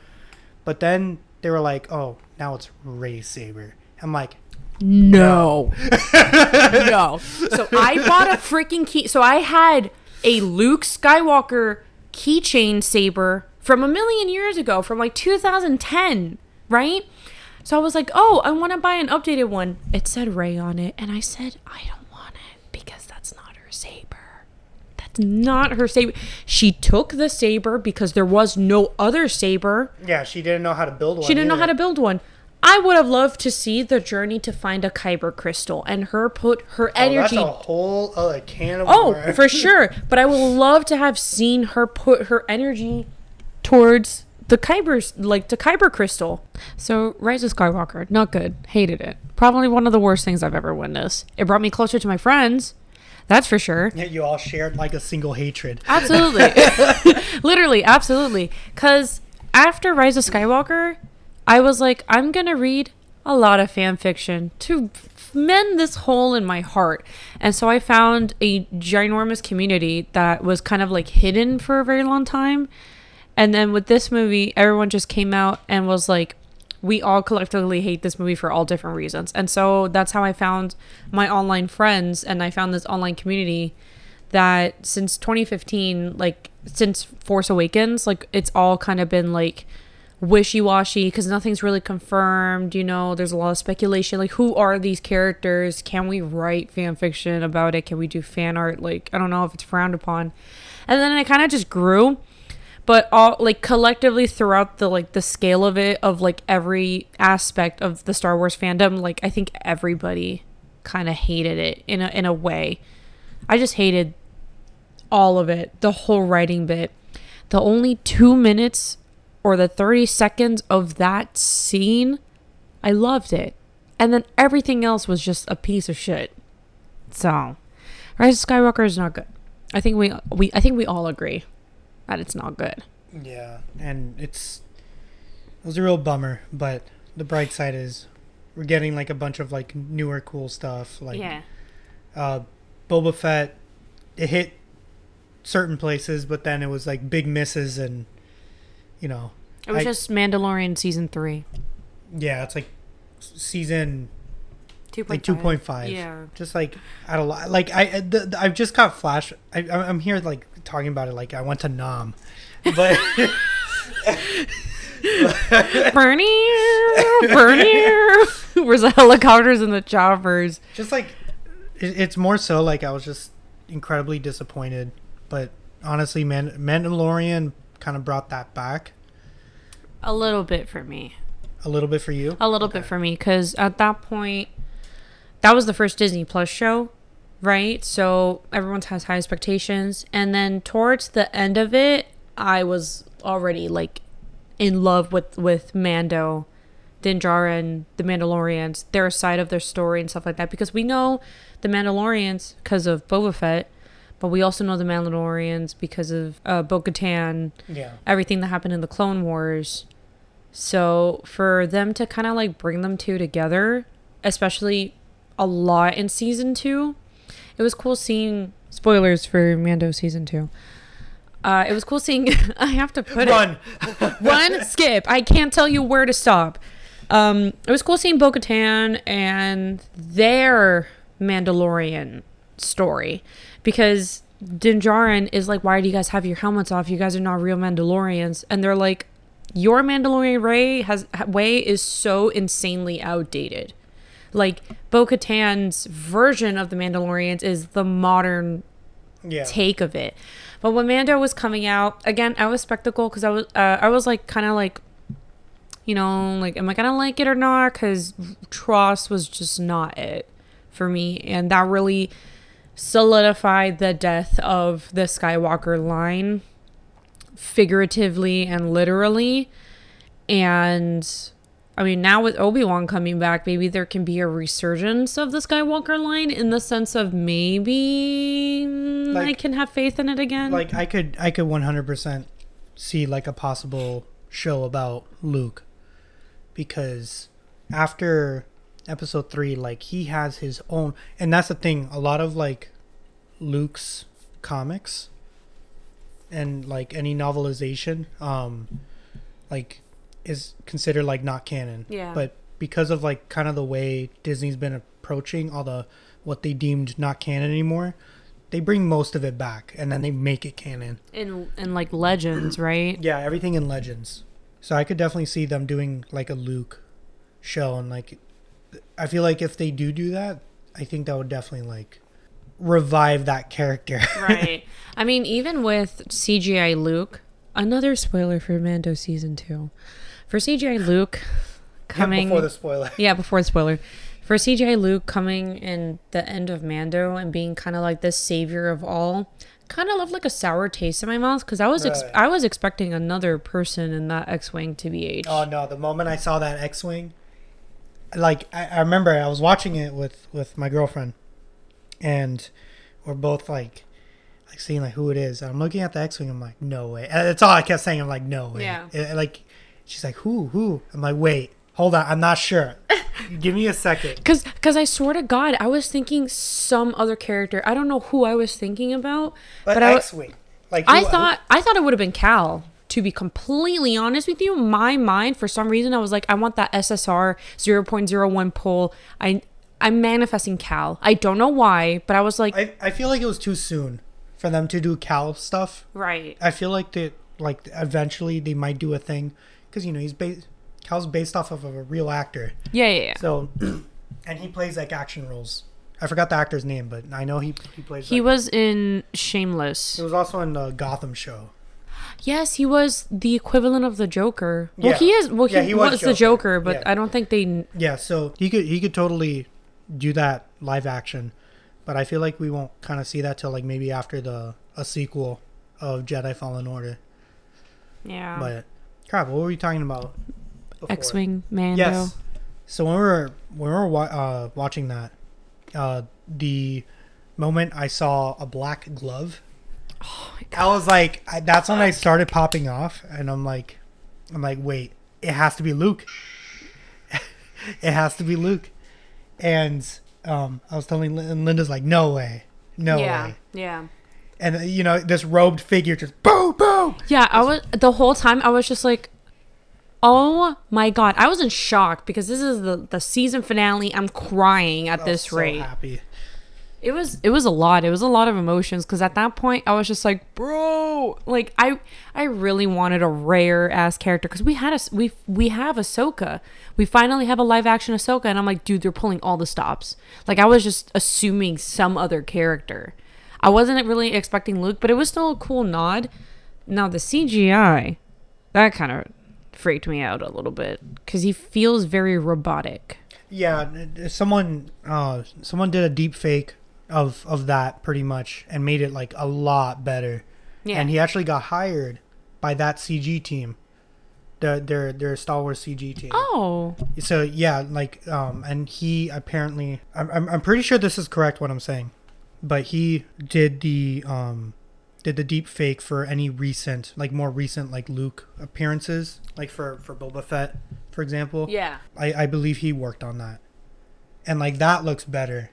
but then they were like oh now it's rey's saber i'm like No. no. So I bought a freaking key. So I had a Luke Skywalker keychain saber from a million years ago, from like 2010, right? So I was like, oh, I want to buy an updated one. It said Rey on it. And I said, I don't want it because that's not her saber. That's not her saber. She took the saber because there was no other saber. yeah she didn't know how to build one She didn't know how to build one. I would have loved to see the journey to find a kyber crystal and her put her energy. Oh, that's a whole other can of Oh, for sure. But I would love to have seen her put her energy towards the Kyber, like the Kyber crystal. So, Rise of Skywalker, not good. Hated it. Probably one of the worst things I've ever witnessed. It brought me closer to my friends. That's for sure. Yeah, you all shared like a single hatred. Absolutely. Literally, absolutely. Because after Rise of Skywalker, I was like, I'm going to read a lot of fan fiction to mend this hole in my heart. And so I found a ginormous community that was kind of like hidden for a very long time. And then with this movie, everyone just came out and was like, we all collectively hate this movie for all different reasons. And so that's how I found my online friends and I found this online community that since 2015, like since Force Awakens, like it's all kind of been like wishy-washy because nothing's really confirmed you know there's a lot of speculation like who are these characters? Can we write fan fiction about it? Can we do fan art? Like i don't know if it's frowned upon. And then it kind of just grew but all like collectively throughout the like the scale of it of like every aspect of the Star Wars fandom like I think everybody kind of hated it in a in a way. I just hated all of it the whole writing bit. The only 2 minutes or the 30 seconds of that scene I loved it. And then everything else was just a piece of shit. So Rise of Skywalker is not good. I think we we I think we all agree that it's not good. Yeah, and it's it was a real bummer, but the bright side is we're getting like a bunch of like newer cool stuff like uh Boba Fett it hit certain places but then it was like big misses and you know It was I- just Mandalorian season three. yeah it's like season 2.5. like 2.5 Yeah. just like a lot like i the, the- i've just got flash I, I- i'm here like talking about it like i went to nam but Bernie, Bernie. Where's the helicopters and the choppers? just like it, it's more so like i was just incredibly disappointed but honestly Man- mandalorian kind of brought that back A little bit for me. a little bit for you A little bit for me because at that point, that was the first Disney Plus show, right? So everyone has high expectations, and then towards the end of it, I was already like in love with with Mando, Din Djarin, the Mandalorians, their side of their story and stuff like that. Because we know the Mandalorians because of Boba Fett, but we also know the Mandalorians because of uh, Bo-Katan, yeah everything that happened in the Clone Wars. So for them to kind of like bring them two together, especially a lot in season two, it was cool seeing spoilers for Mando season two. Uh, it was cool seeing. I have to put run it run, skip. I can't tell you where to stop. Um, it was cool seeing Bo Katan and their Mandalorian story because Din Djarin is like, Why do you guys have your helmets off? You guys are not real Mandalorians. And they're like, Your Mandalorian Ray has way is so insanely outdated. Like Bo Katan's version of the Mandalorians is the modern yeah take of it. But when Mando was coming out, again, I was spectacle because I was uh, I was like kind of like, you know, like am I gonna like it or not? Because TROS was just not it for me, and that really solidified the death of the Skywalker line, figuratively and literally. And I mean, now with Obi Wan coming back, maybe there can be a resurgence of the Skywalker line in the sense of maybe mm, I can have faith in it again. like i could i could 100% see like a possible show about luke because after episode 3 like he has his own and that's the thing a lot of like luke's comics and like any novelization um like is considered like not canon Yeah. but because of like kind of the way disney's been approaching all the what they deemed not canon anymore they bring most of it back and then they make it canon in in like legends, right? yeah, everything in Legends. So I could definitely see them doing like a Luke show, and like, I feel like if they do do that, I think that would definitely like revive that character. right. I mean, even with CGI Luke, another spoiler for Mando season two. For CGI Luke, coming before the spoiler. yeah, before the spoiler. For CGI Luke coming in the end of Mando and being kind of like this savior of all, kind of left like a sour taste in my mouth because I was ex- Right. I was expecting another person in that X-wing to be H. Oh no! The moment I saw that X-wing, like I, I remember I was watching it with with my girlfriend, and we're both like, like seeing like who it is. And I'm looking at the X-wing. I'm like, no way. That's all I kept saying. I'm like, no way. Yeah. And, like, she's like, who, who? I'm like, wait, hold on. I'm not sure. Give me a second. Cause, cause I swear to God, I was thinking some other character. I don't know who I was thinking about, But, but, I, X-wing, like I who- thought, I thought it would have been Cal. To be completely honest with you, my mind for some reason I was like, I want that SSR 0.01 pull. I, I'm manifesting Cal. I don't know why, but I was like, I, I feel like it was too soon for them to do Cal stuff. right. I feel like that like eventually they might do a thing because you know he's based Cal's based off of a real actor. Yeah, yeah, yeah. So, and he plays like action roles. I forgot the actor's name, but I know he he plays. He like, was in Shameless. He was also in the Gotham show. Yes, he was the equivalent of the Joker. Well, Yeah. he is. Well, he, Yeah, he was, was the Joker. Joker, but Yeah. I don't think they. Yeah, so he could he could totally do that live action, but I feel like we won't kind of see that till like maybe after the a sequel of Jedi Fallen Order. Yeah. But crap, what were we talking about? before? X-wing Mando. Yes. So when we were when we were wa- uh, watching that, uh, the moment I saw a black glove, Oh I was like, I, that's when I started popping off, and I'm like, I'm like, wait, it has to be Luke. it has to be Luke, and um, I was telling and Linda's like, no way, no way. yeah. way, Yeah. And you know this robed figure just boom boom. Yeah. I was the whole time. I was just like, "Oh my god!" I was in shock because this is the the season finale. I'm crying at this so rate. happy. It was it was a lot. It was a lot of emotions because at that point I was just like, bro, like I I really wanted a rare ass character because we had a we we have Ahsoka. We finally have a live action Ahsoka, and I'm like, dude, they're pulling all the stops. Like I was just assuming some other character. I wasn't really expecting Luke, but it was still a cool nod. Now the CGI, that kind of freaked me out a little bit because he feels very robotic. Yeah, someone uh someone did a deep fake of of that pretty much and made it like a lot better. Yeah. And he actually got hired by that CG team. The their their Star Wars CG team. Oh, So yeah, like um and he apparently I'm I'm, I'm pretty sure this is correct what I'm saying. But he did the um did the deep fake for any recent like more recent like Luke appearances, like for for Boba Fett, for example. yeah. I, I believe he worked on that, and like that looks better.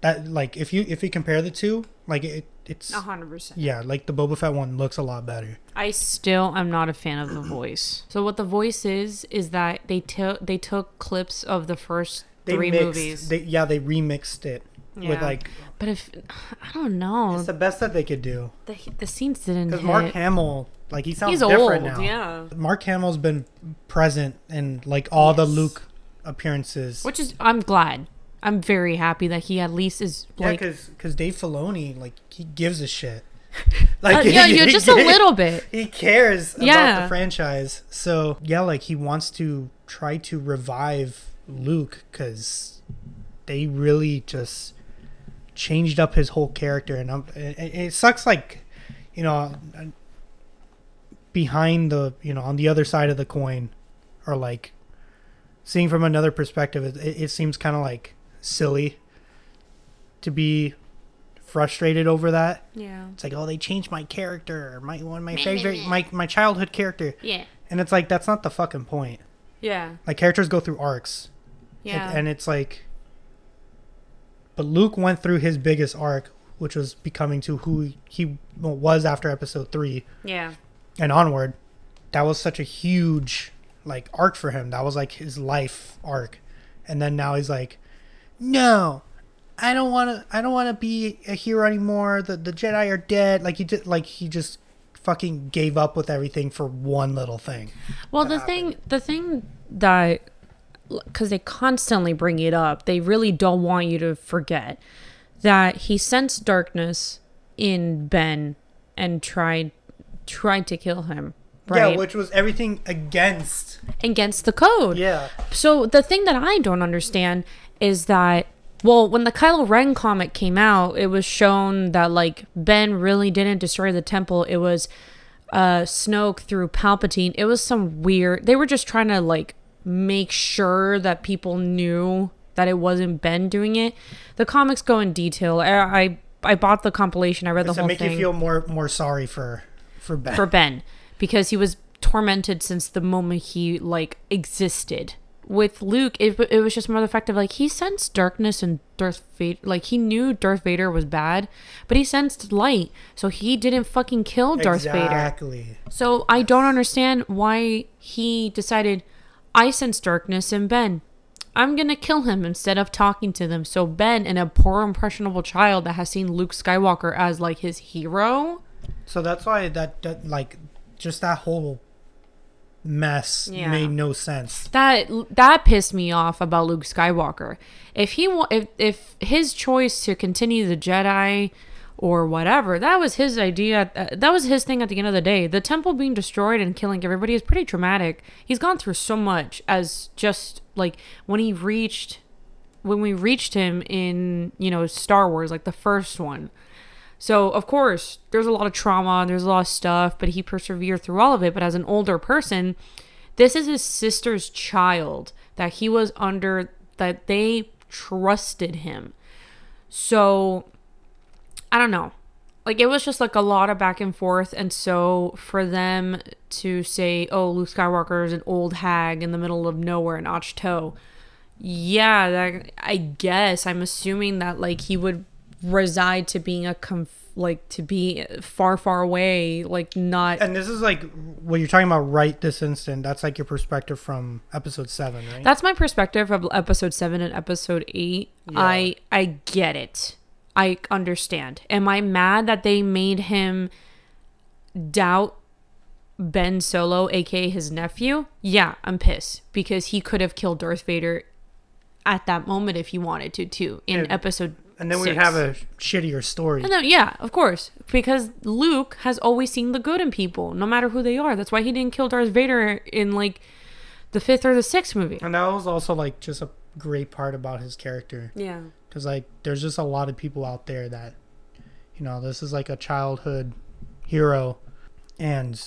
That like if you if you compare the two, like it it's hundred percent. yeah, like the Boba Fett one looks a lot better. I still am not a fan of the voice. So what the voice is is that they took they took clips of the first They three mixed, movies. They, yeah, they remixed it with like but if I don't know, it's the best that they could do. the the scenes didn't Because. Mark Hamill, like he sounds He's different old, now. yeah. Mark Hamill's been present in like all the Luke appearances. Which is I'm glad. I'm very happy that he at least is yeah, like because Dave Filoni, like he gives a shit. uh, yeah, he- yeah, he just a little bit. he cares about the franchise. So yeah, like he wants to try to revive Luke because they really just changed up his whole character, and um, it, it sucks. Like you know, behind the you know on the other side of the coin, or like seeing from another perspective, it, it, it seems kind of like silly to be frustrated over that. Yeah. It's like, oh, they changed my character, my one of my favorite, my my childhood character, Yeah. and it's like that's not the fucking point. Yeah. Like characters go through arcs, Yeah. and, and it's like, but Luke went through his biggest arc, which was becoming to who he was after Episode three yeah. and onward. That was such a huge like arc for him. That was like his life arc, and then now he's like, no. I don't want to. I don't want to be a hero anymore. The the Jedi are dead. Like he did. Like he just fucking gave up with everything for one little thing. Well, the thing, the thing that, because they constantly bring it up, they really don't want you to forget that he sensed darkness in Ben and tried tried to kill him right? Yeah, which was everything against. Against the code. Yeah. So the thing that I don't understand is that well, when the Kylo Ren comic came out, it was shown that like Ben really didn't destroy the temple. It was uh Snoke through Palpatine. It was some weird. They were just trying to like make sure that people knew that it wasn't Ben doing it. The comics go in detail. I I, I bought the compilation. I read the Does whole make thing you feel more more sorry for for Ben? for Ben because he was tormented since the moment he like existed. With Luke, it, it was just more the fact of like he sensed darkness and Darth Vader. Like he knew Darth Vader was bad, but he sensed light, so he didn't fucking kill Darth Vader. exactly. So I don't understand why he decided I sense darkness in Ben. I'm gonna kill him instead of talking to them. So Ben, and a poor impressionable child that has seen Luke Skywalker as like his hero, So that's why that, that like just that whole mess Yeah. made no sense. that that pissed me off about Luke Skywalker. If he if if his choice to continue the Jedi or whatever, that was his idea. uh, That was his thing at the end of the day. The temple being destroyed and killing everybody is pretty traumatic. He's gone through so much as just like when he reached when we reached him in, you know, Star Wars like the first one. So, of course, there's a lot of trauma, there's a lot of stuff, but he persevered through all of it. But as an older person, this is his sister's child that he was under, that they trusted him. So, I don't know. Like, it was just like a lot of back and forth. And so, for them to say, oh, Luke Skywalker is an old hag in the middle of nowhere in Ahch-To, yeah, that, I guess I'm assuming that like he would reside to being a conf- like to be far, far away, like not. And this is like what you're talking about right this instant. That's like your perspective from episode seven, right? That's my perspective of episode seven and episode eight. I I get it. I understand. Am I mad that they made him doubt Ben Solo, aka his nephew? Yeah, I'm pissed because he could have killed Darth Vader at that moment if he wanted to too in episode. and then we have a shittier story. And then, yeah, of course, because Luke has always seen the good in people, no matter who they are. That's why he didn't kill Darth Vader in like the fifth or the sixth movie. And that was also like just a great part about his character. Yeah. Because like there's just a lot of people out there that, you know, this is like a childhood hero, and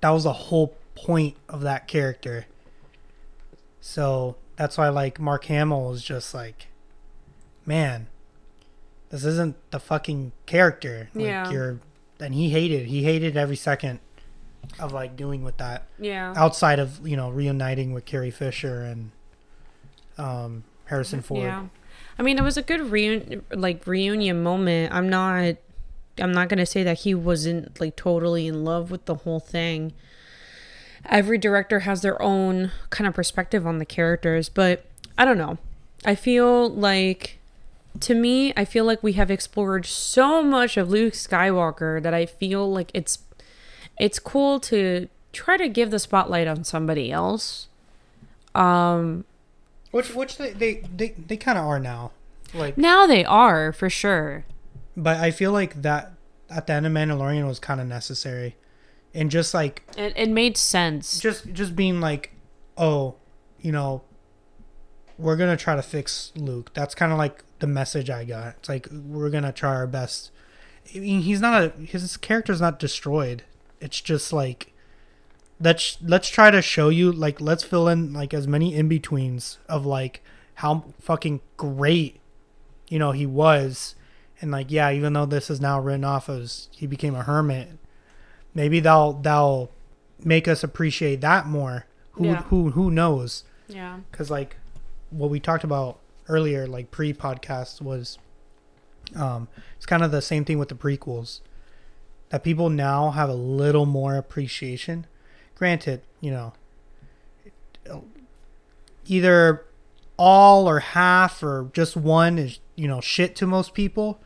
that was the whole point of that character. So that's why like Mark Hamill is just like, man, this isn't the fucking character. Like, Yeah. You're, and he hated he hated every second of like doing with that Yeah. outside of you know reuniting with Carrie Fisher and um, Harrison Ford. Yeah. I mean, it was a good reun- like reunion moment. I'm not I'm not going to say that he wasn't like totally in love with the whole thing. Every director has their own kind of perspective on the characters, but I don't know. I feel like to me, I feel like we have explored so much of Luke Skywalker that I feel like it's it's cool to try to give the spotlight on somebody else. Um Which which they they they, they kind of are now. Like, now they are for sure. but I feel like that at the end of Mandalorian was kind of necessary, and just like It, it made sense. just just being like, oh, you know, we're gonna try to fix Luke. That's kind of like the message I got. It's like we're gonna try our best. I mean, he's not a his character's not destroyed. It's just like let's let's try to show you like let's fill in like as many in betweens of like how fucking great you know he was and like yeah even though this is now written off as he became a hermit maybe they'll they'll make us appreciate that more who Yeah. who who knows Yeah. because like what we talked about earlier like pre-podcast was um it's kind of the same thing with the prequels that people now have a little more appreciation granted you know either all or half or just one is you know shit to most people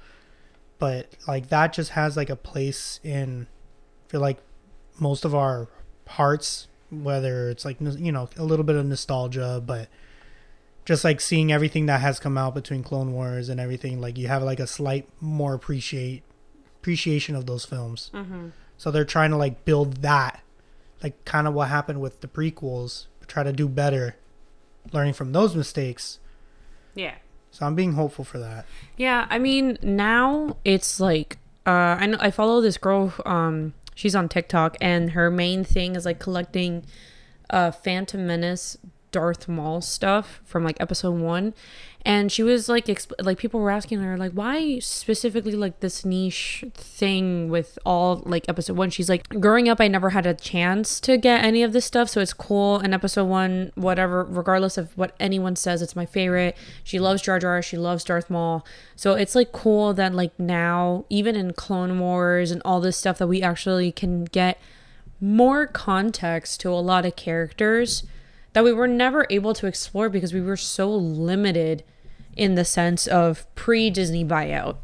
but like that just has like a place in I feel like most of our hearts whether it's like you know a little bit of nostalgia but just like seeing everything that has come out between clone wars and everything like you have like a slight more appreciate appreciation of those films Mm-hmm. so they're trying to like build that like kind of what happened with the prequels, try to do better, learning from those mistakes. Yeah. So I'm being hopeful for that. Yeah, I mean now it's like uh I know I follow this girl um she's on TikTok and her main thing is like collecting uh Phantom Menace Darth Maul stuff from like episode 1 and she was like exp- like people were asking her like why specifically like this niche thing with all like episode 1 she's like growing up I never had a chance to get any of this stuff so it's cool. And episode 1 whatever regardless of what anyone says it's my favorite. She loves Jar Jar. She loves Darth Maul. So it's like cool that like now even in Clone Wars and all this stuff that we actually can get more context to a lot of characters that we were never able to explore because we were so limited in the sense of pre Disney buyout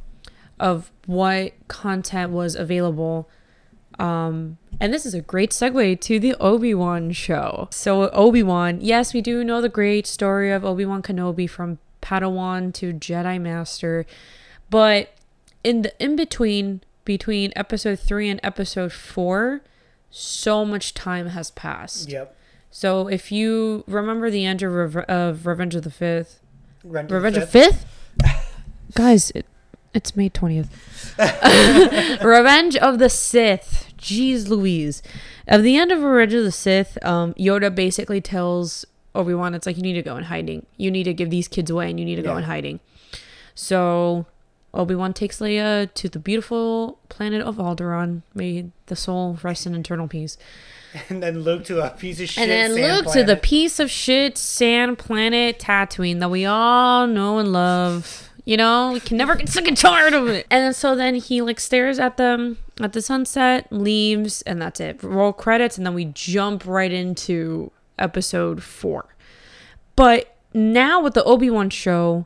of what content was available. Um, and this is a great segue to the Obi Wan show. So, Obi Wan, yes, we do know the great story of Obi Wan Kenobi from Padawan to Jedi Master, but in the in between, between episode three and episode four, so much time has passed. Yep. So if you remember the end of, Reve- of Revenge of the Fifth, Revenge the of Fifth, guys, it, it's May twentieth. Revenge of the Sith. Jeez, Louise. At the end of Revenge of the Sith, um, Yoda basically tells Obi Wan, "It's like you need to go in hiding. You need to give these kids away, and you need to go in hiding." So Obi Wan takes Leia to the beautiful planet of Alderaan. May the soul rest in eternal peace. And then Luke to a piece of shit. And then Luke to the piece of shit sand planet Tatooine that we all know and love. You know, we can never get sick and tired of it. And then, so then he like stares at them at the sunset, leaves, and that's it. Roll credits, and then we jump right into episode four. But now with the Obi Wan show,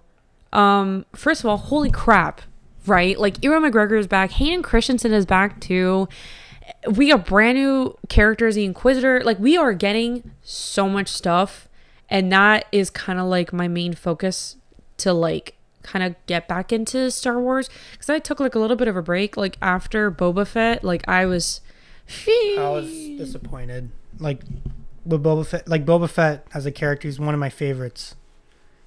um, first of all, holy crap, right? Like Ewan McGregor is back, Hayden Christensen is back too. We got brand new characters, the Inquisitor. Like we are getting so much stuff, and that is kind of like my main focus to like kind of get back into Star Wars because I took like a little bit of a break. Like after Boba Fett, like I was. I was disappointed. Like with Boba Fett, like Boba Fett as a character, he's one of my favorites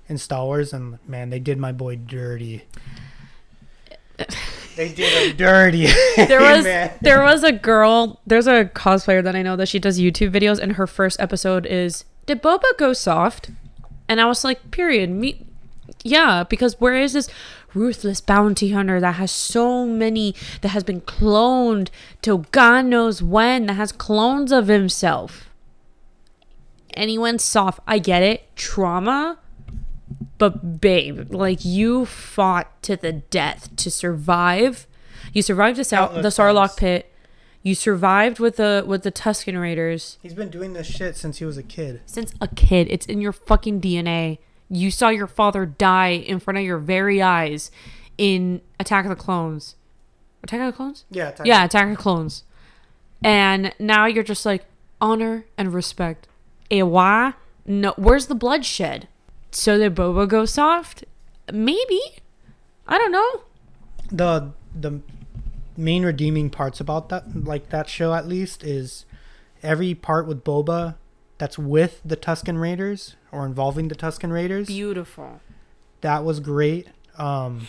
in Star Wars, and man, they did my boy dirty. They did him dirty. there was Man. there was a girl there's a cosplayer that i know that she does youtube videos and her first episode is did boba go soft? And i was like period. Me yeah because where is this ruthless bounty hunter that has so many that has been cloned to god knows when that has clones of himself? And he went soft? I get it. Trauma but babe, like you fought to the death to survive. You survived the Sou- the Sarlacc times. pit. You survived with the with the Tusken Raiders He's been doing this shit since he was a kid. since a kid. It's in your fucking DNA. You saw your father die in front of your very eyes in Attack of the Clones. Attack of the Clones? Yeah. Attack- Yeah, Attack of the Clones. And now you're just like honor and respect. Eh, why? No, where's the bloodshed? So did Boba go soft? Maybe. I don't know. The the main redeeming parts about that, like that show at least, is every part with Boba that's with the Tusken Raiders or involving the Tusken Raiders. Beautiful. that was great. Um,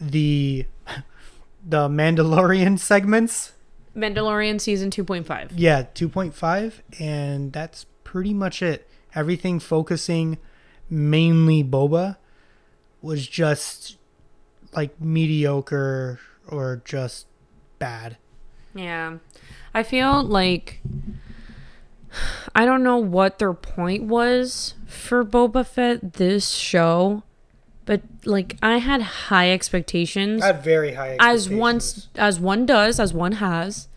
the the Mandalorian segments, Mandalorian season 2.5. yeah, two point five, and that's pretty much it. Everything focusing mainly Boba was just like mediocre or just bad. Yeah. I feel like I don't know what their point was for Boba Fett this show, but like I had high expectations I had very high as expectations. as one does, as one has.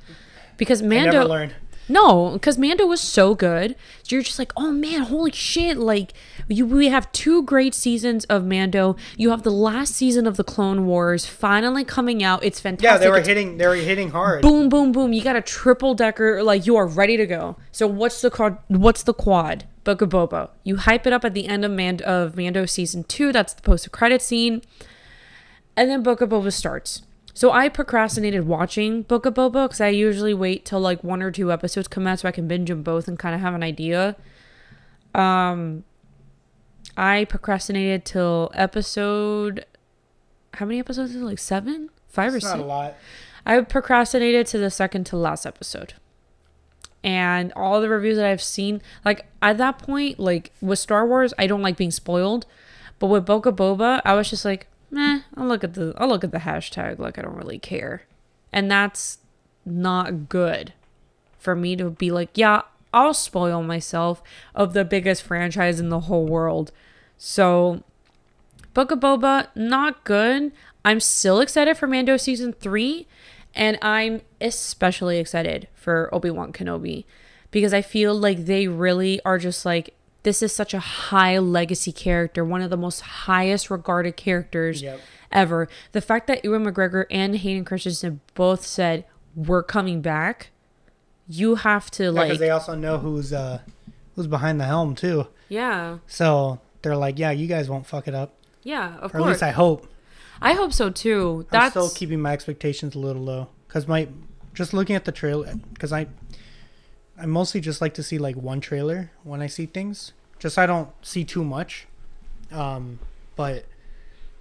Because I never Mando learned. No, because Mando was so good. So you're just like, oh man, holy shit! Like you, we have two great seasons of Mando. You have the last season of the Clone Wars finally coming out. It's fantastic. Yeah, they were It's hitting. They were hitting hard. boom, boom, boom. You got a triple decker. Like you are ready to go. So what's the quad? What's the quad? Book of Boba. You hype it up at the end of Mando, of Mando season two. That's the post credit scene, and then Book of Boba starts. So I procrastinated watching Book of Boba because I usually wait till like one or two episodes come out so I can binge them both and kind of have an idea. Um, I procrastinated till episode. How many episodes is it? Like seven, five It's or not a lot. I procrastinated to the second to last episode. And all the reviews that I've seen, like at that point, like with Star Wars, I don't like being spoiled. But with Boca Boba, I was just like, meh, I'll look at the I'll look at the hashtag, like I don't really care. And that's not good for me to be like, yeah, I'll spoil myself of the biggest franchise in the whole world. So Book of Boba, not good. I'm still excited for Mando season three, and I'm especially excited for Obi Wan Kenobi because I feel like they really are just like this is such a high legacy character, one of the most highest regarded characters Yep. ever. The fact that Ewan McGregor and Hayden Christensen both said we're coming back, you have to Because like they also know who's uh who's behind the helm too. yeah So they're like, yeah, you guys won't fuck it up. yeah of Or at least I hope. I hope so too. I'm That's still keeping my expectations a little low because my just looking at the trailer because I I mostly just like to see like one trailer when I see things just I don't see too much. Um, but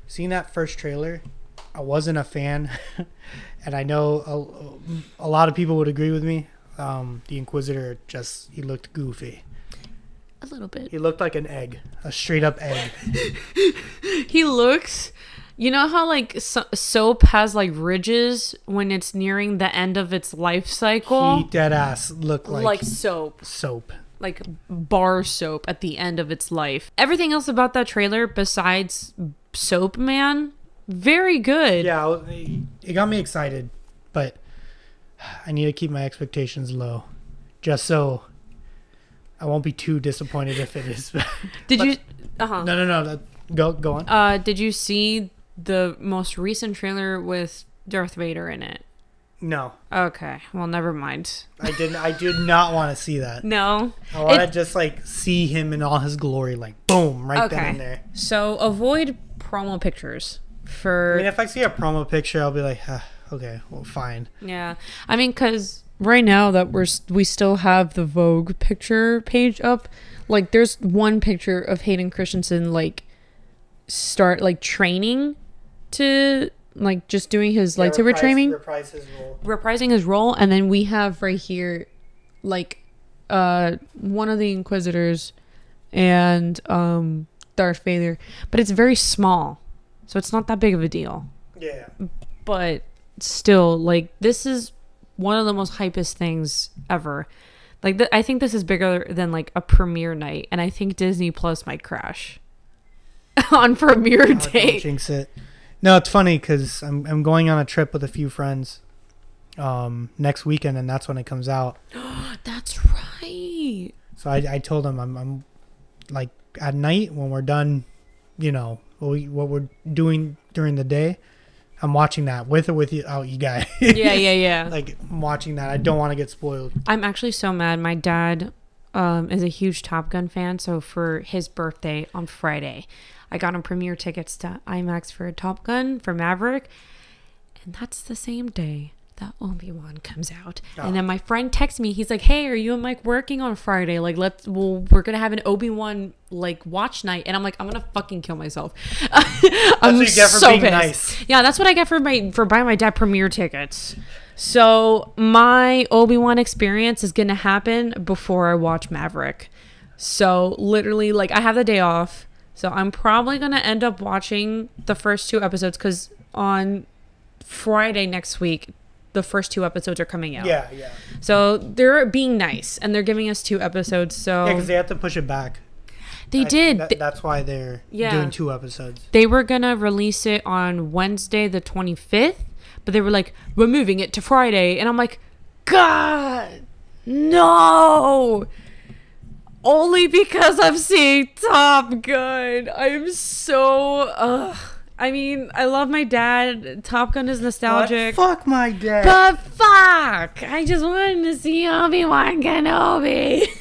seeing that first trailer, I wasn't a fan, and I know a, a lot of people would agree with me. Um, the Inquisitor just he looked goofy. a little bit. He looked like an egg, a straight up egg. He looks. You know how like so- soap has like ridges when it's nearing the end of its life cycle, He dead ass looked like, like soap, soap. like bar soap at the end of its life. Everything else about that trailer, besides Soap Man, very good. Yeah, it got me excited, but I need to keep my expectations low, just so I won't be too disappointed if it is. Did But- you? Uh huh. no, no, no. that- Go, go on. Uh, did you see the most recent trailer with Darth Vader in it? No, Okay, well, never mind. I didn't. I did not want to see that. No. I want to just like see him in all his glory, like boom, right then and there. So avoid promo pictures for I mean, if I see a promo picture, I'll be like, ah, okay, well, fine. Yeah, I mean, cause right now that we're we still have the Vogue picture page up, like there's one picture of Hayden Christensen like start like training to like just doing his lightsaber training, Reprise his reprising his role, and then we have right here, like, uh, one of the Inquisitors and um Darth Vader, but it's very small, so it's not that big of a deal. Yeah. but still like this is one of the most hypest things ever. Like th- i think this is bigger than like a premiere night and i think disney plus might crash on premiere Oh, day jinx it. No, it's funny because I'm I'm going on a trip with a few friends, um, next weekend, and that's when it comes out. that's right So I, I told them I'm, I'm like at night when we're done, you know, what we what we're doing during the day. I'm watching that with or with you out you guys. yeah yeah yeah like I'm watching that. I don't want to get spoiled. i'm actually so mad my dad um is a huge top gun fan so for his birthday on friday i got him premiere tickets to imax for top gun for maverick and that's the same day that Obi-Wan comes out. Oh. And ah. then my friend texts me. He's like, "Hey, are you and Mike working on Friday? Like, let's well, we're going to have an Obi-Wan like watch night." And I'm like, "I'm going to fucking kill myself." I'm what you get for so being pissed. nice. Yeah, that's what I get for my for buying my dad premiere tickets. So, my Obi-Wan experience is going to happen before I watch Maverick. So, literally like I have the day off. So, I'm probably going to end up watching the first two episodes cuz on Friday next week, the first two episodes are coming out. Yeah, yeah, So they're being nice and they're giving us two episodes. So yeah. Because they have to push it back. they I- did. that- that's why they're Yeah. doing two episodes. they were gonna release it on Wednesday the 25th, but they were like, we're moving it to Friday. And I'm like, God, no. Only because I'm seeing Top Gun. I'm so. Ugh. I mean, I love my dad. Top Gun is nostalgic. But fuck my dad. But fuck! I just wanted to see Obi Wan Kenobi.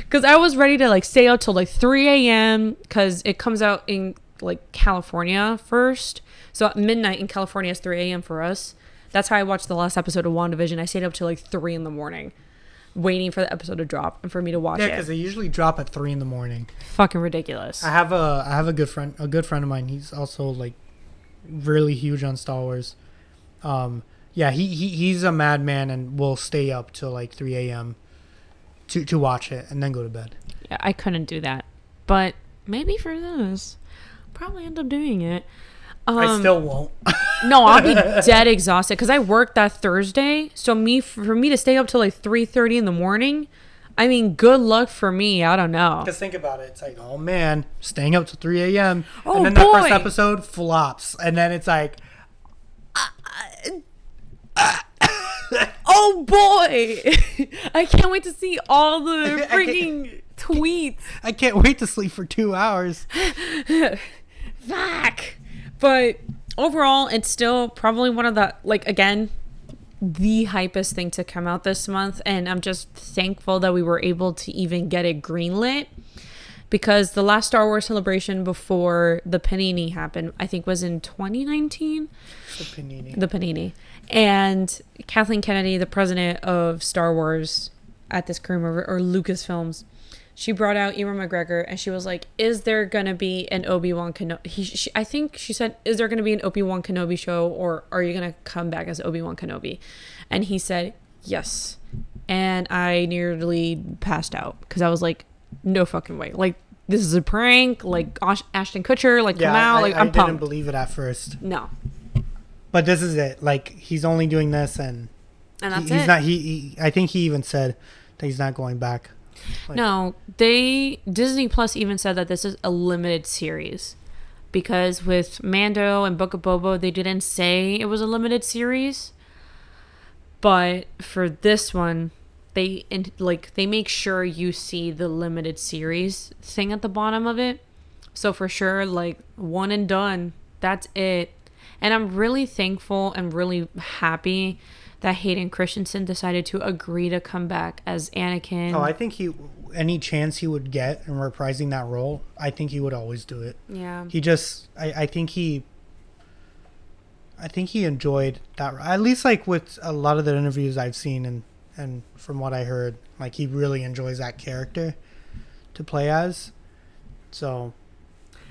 Because I was ready to like stay out till like 3 a.m. Because it comes out in like California first. So at midnight in California is 3 a.m. for us. That's how I watched the last episode of WandaVision. I stayed up till like 3 in the morning waiting for the episode to drop and for me to watch Yeah, it. because they usually drop at three in the morning. Fucking ridiculous. I have a I have a good friend a good friend of mine. He's also like really huge on Star Wars. Um, yeah, he, he he's a madman and will stay up till like three a.m. to to watch it and then go to bed. Yeah, I couldn't do that. But maybe for this, probably end up doing it. Um, I still won't. no, I'll be dead exhausted because I worked that Thursday. So me for me to stay up till like three thirty in the morning. I mean, good luck for me. I don't know. Because think about it, it's like, oh man, staying up till three a.m. Oh, and then the first boy. episode flops, and then it's like, Oh boy, I can't wait to see all the I freaking tweets. I can't wait to sleep for two hours. Fuck. But overall, it's still probably one of the like again the hypest thing to come out this month, and I'm just thankful that we were able to even get it greenlit. Because the last Star Wars celebration before the Panini happened, I think was in 2019. The panini. the panini and kathleen kennedy the president of star wars at this current or lucasfilms she brought out ewan mcgregor and she was like is there gonna be an obi-wan kenobi he, she, i think she said is there gonna be an obi-wan kenobi show or are you gonna come back as obi-wan kenobi? And he said yes. And i nearly passed out because i was like no fucking way. Like this is a prank. Like Ash- ashton kutcher like yeah, come out. I, like I i'm didn't pumped. believe it at first, no. But this is it. Like he's only doing this, and and he- he's it. not. He, he, I think he even said that he's not going back. Like- No, they Disney Plus even said that this is a limited series because with Mando and Book of Boba, they didn't say it was a limited series. But for this one, they in, like they make sure you see the limited series thing at the bottom of it. So for sure, like one and done. That's it. And I'm really thankful and really happy that Hayden Christensen decided to agree to come back as Anakin. Oh, I think he any chance he would get in reprising that role, I think he would always do it. yeah. He just, I, I think he, I think he enjoyed that. At least like with a lot of the interviews I've seen and and from what I heard, like he really enjoys that character to play as. So,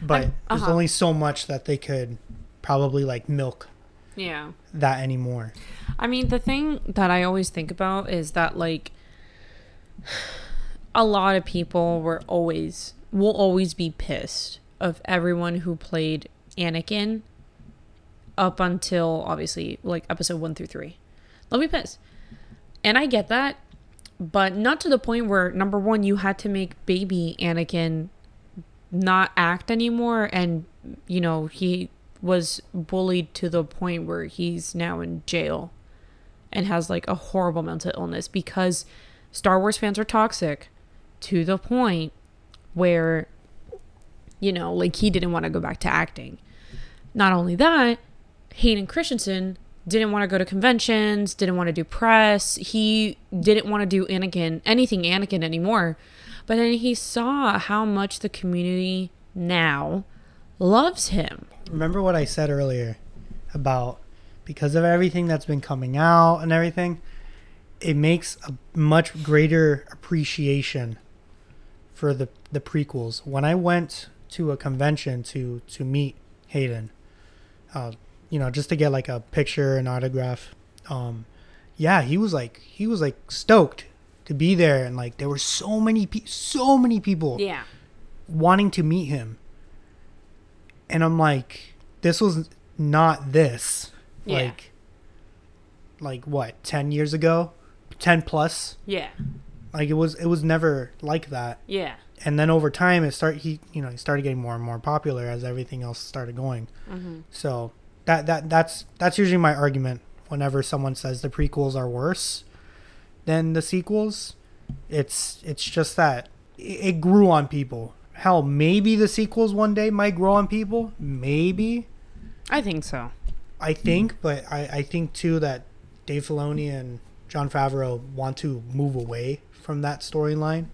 but I'm- there's uh-huh. only so much that they could probably like milk Yeah. that anymore. I mean, the thing that I always think about is that like a lot of people were always will always be pissed of everyone who played Anakin up until obviously like episode 1 through 3. They'll be pissed. And I get that, but not to the point where number 1 you had to make baby Anakin not act anymore and you know, he was bullied to the point where he's now in jail and has like a horrible mental illness because Star Wars fans are toxic to the point where you know, like he didn't want to go back to acting. Not only that, Hayden Christensen didn't want to go to conventions, didn't want to do press. He didn't want to do Anakin, anything Anakin anymore. But then he saw how much the community now loves him. Remember what I said earlier about because of everything that's been coming out and everything, it makes a much greater appreciation for the the prequels. When I went to a convention to to meet Hayden, uh, you know, just to get like a picture and autograph, um, yeah, he was like he was like stoked to be there, and like there were so many pe- so many people Yeah. wanting to meet him. And I'm like, this was not this. Yeah. Like, like what, 10 years ago? 10 plus? Yeah. Like it was, it was never like that. Yeah. And then over time, it started, he, you know, he started getting more and more popular as everything else started going. Mm-hmm. So that, that, that's, that's usually my argument whenever someone says the prequels are worse than the sequels. It's, it's just that it, it grew on people. Hell, maybe the sequels one day might grow on people. Maybe. I think so. I hmm. think, but I, I think too that Dave Filoni and Jon Favreau want to move away from that storyline,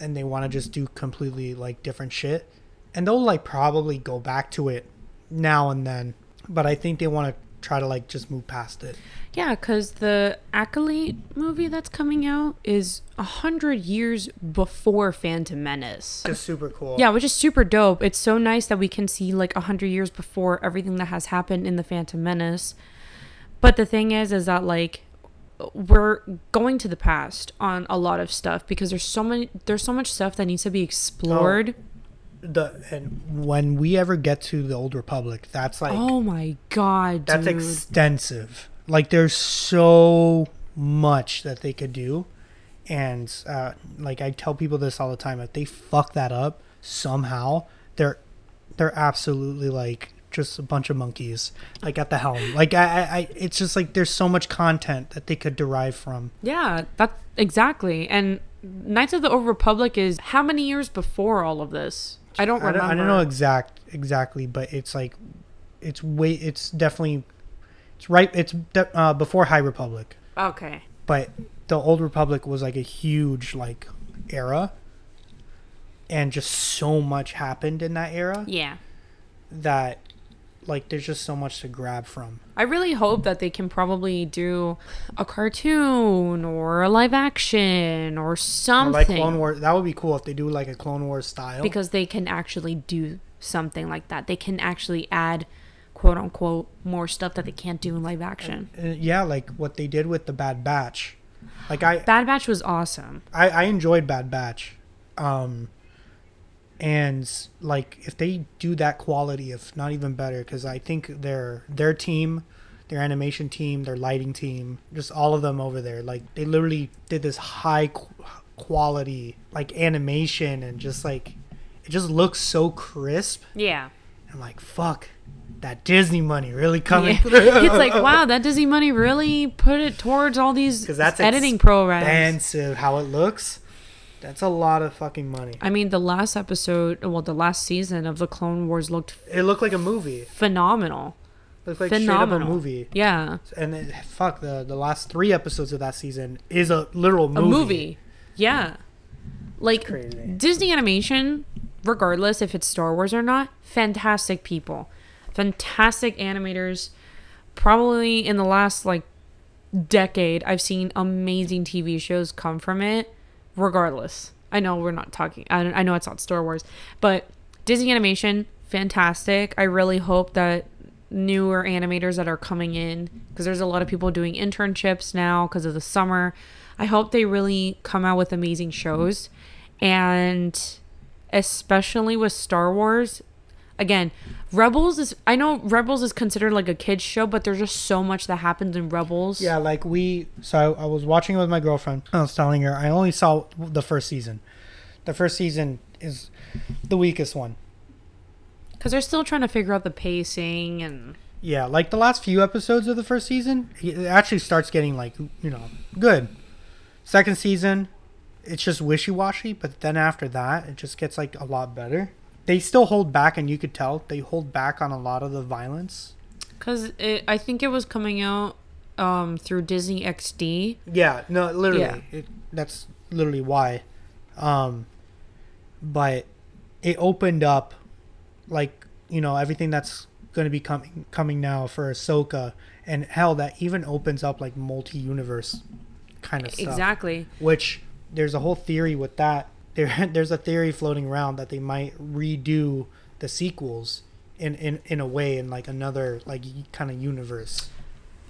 and they want to just do completely like different shit. and they'll like probably go back to it now and then, but I think they want to try to like just move past it. Yeah, because the Acolyte movie that's coming out is a hundred years before Phantom Menace. Just super cool. Yeah, which is super dope. It's so nice that we can see like a hundred years before everything that has happened in the Phantom Menace. But the thing is, is that like we're going to the past on a lot of stuff because there's so many there's so much stuff that needs to be explored. Oh, the and when we ever get to the old republic, that's like Oh, my god, that's dude. extensive. Like there's so much that they could do, and uh, like I tell people this all the time. If they fuck that up somehow, they're they're absolutely like just a bunch of monkeys like at the helm. Like I, I, I it's just like there's so much content that they could derive from. yeah, that's exactly. And Knights of the Old Republic is how many years before all of this? I don't I remember. don't, I don't know exact exactly, but it's like it's way it's definitely it's right. It's de- uh, before High Republic. Okay. but the old republic was like a huge like era and just so much happened in that era Yeah. that like there's just so much to grab from I really hope that they can probably do a cartoon or a live action or Or, something like clone wars that would be cool if they do like a clone wars style because they can actually do something like that. They can actually add quote unquote more stuff that they can't do in live action. Uh, yeah like what they did with the bad batch like i Bad Batch was awesome. i, I enjoyed bad batch um and like if they do that quality if not even better because i think their their team their animation team their lighting team just all of them over there like they literally did this high qu- quality like animation and just like it just looks so crisp Yeah. i'm like fuck that disney money really coming Yeah. through it's like wow, that Disney money really put it towards all these because that's editing programs. expensive how it looks that's a lot of fucking money I mean, the last episode, well, the last season of the Clone Wars looked it looked like a movie phenomenal. It looked like phenomenal. straight up a movie Yeah, and it, fuck the the last three episodes of that season is a literal movie. a movie. Yeah, like. Disney animation, regardless if it's Star Wars or not, fantastic people, fantastic animators. Probably in the last like decade, I've seen amazing TV shows come from it. Regardless, I know we're not talking. I, I know it's not Star Wars, but Disney animation, fantastic. I really hope that newer animators that are coming in because there's a lot of people doing internships now because of the summer. I hope they really come out with amazing shows and especially with Star Wars again, Rebels is I know Rebels is considered like a kids show, but there's just so much that happens in Rebels. Yeah, like we. So I, I was watching it with my girlfriend. I was telling her I only saw the first season. The first season is the weakest one. Cuz they're still trying to figure out the pacing and Yeah, like the last few episodes of the first season, it actually starts getting like you know good. Second season, it's just wishy washy, but then after that, it just gets like a lot better. They still hold back, and you could tell they hold back on a lot of the violence. cuz I think it was coming out um through Disney XD. Yeah, no, literally, Yeah. It, that's literally why. Um, but it opened up, like you know, everything that's going to be coming coming now for Ahsoka, and hell, that even opens up like multi-universe kind of stuff. Exactly. Which there's a whole theory with that. There, there's a theory floating around that they might redo the sequels in in in a way in like another like kind of universe.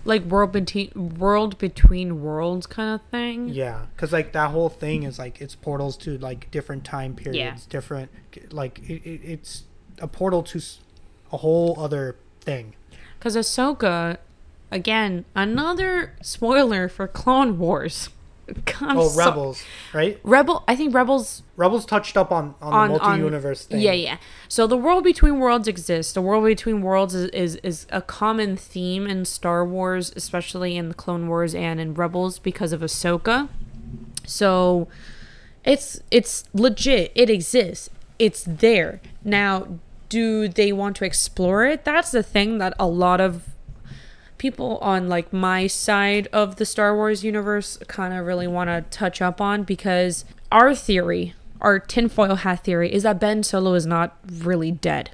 Like world between world between worlds kind of thing. Yeah, because like that whole thing is like it's portals to like different time periods, different like it, it, it's a portal to a whole other thing. Because Ahsoka, again, another spoiler for Clone Wars. I'm oh, so- Rebels, right? Rebel. I think Rebels Rebels touched up on on, on the on- multi-universe thing. Yeah, yeah. So the world between worlds exists. The world between worlds is, is is a common theme in Star Wars, especially in the Clone Wars and in Rebels because of Ahsoka. So it's it's legit. It exists. It's there. Now, do they want to explore it? That's the thing that a lot of people on like my side of the Star Wars universe kind of really want to touch up on because our theory our tinfoil hat theory is that Ben Solo is not really dead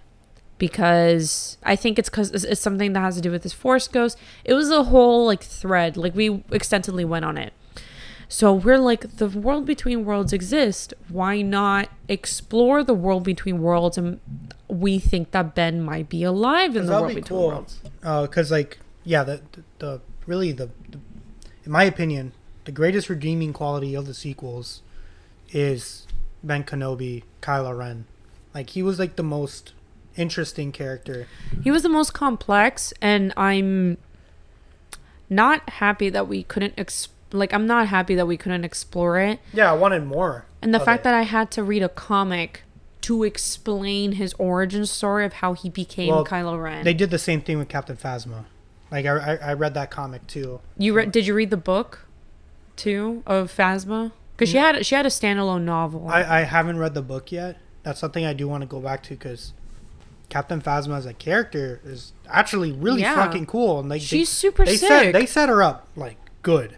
because I think it's because it's, something that has to do with his Force Ghost. It was a whole like thread, like we extensively went on it. So we're like, the world between worlds exists. Why not explore the world between worlds? And we think that Ben might be alive in the world be between cool. worlds. Uh, because like yeah, the, the the really the, the in my opinion the greatest redeeming quality of the sequels is Ben Kenobi, Kylo Ren. Like he was like the most interesting character. He was the most complex, and I'm not happy that we couldn't ex- like. I'm not happy that we couldn't explore it, Yeah, I wanted more. and the fact it. that I had to read a comic to explain his origin story of how he became Well, Kylo Ren. they did the same thing with Captain Phasma. Like I, I, I read that comic too. you read? Did you read the book too of Phasma? Because she mm. had she had a standalone novel. I, I haven't read the book yet. That's something I do want to go back to because Captain Phasma as a character is actually really Yeah. fucking cool. And like She's they, super they sick. set they set her up like good,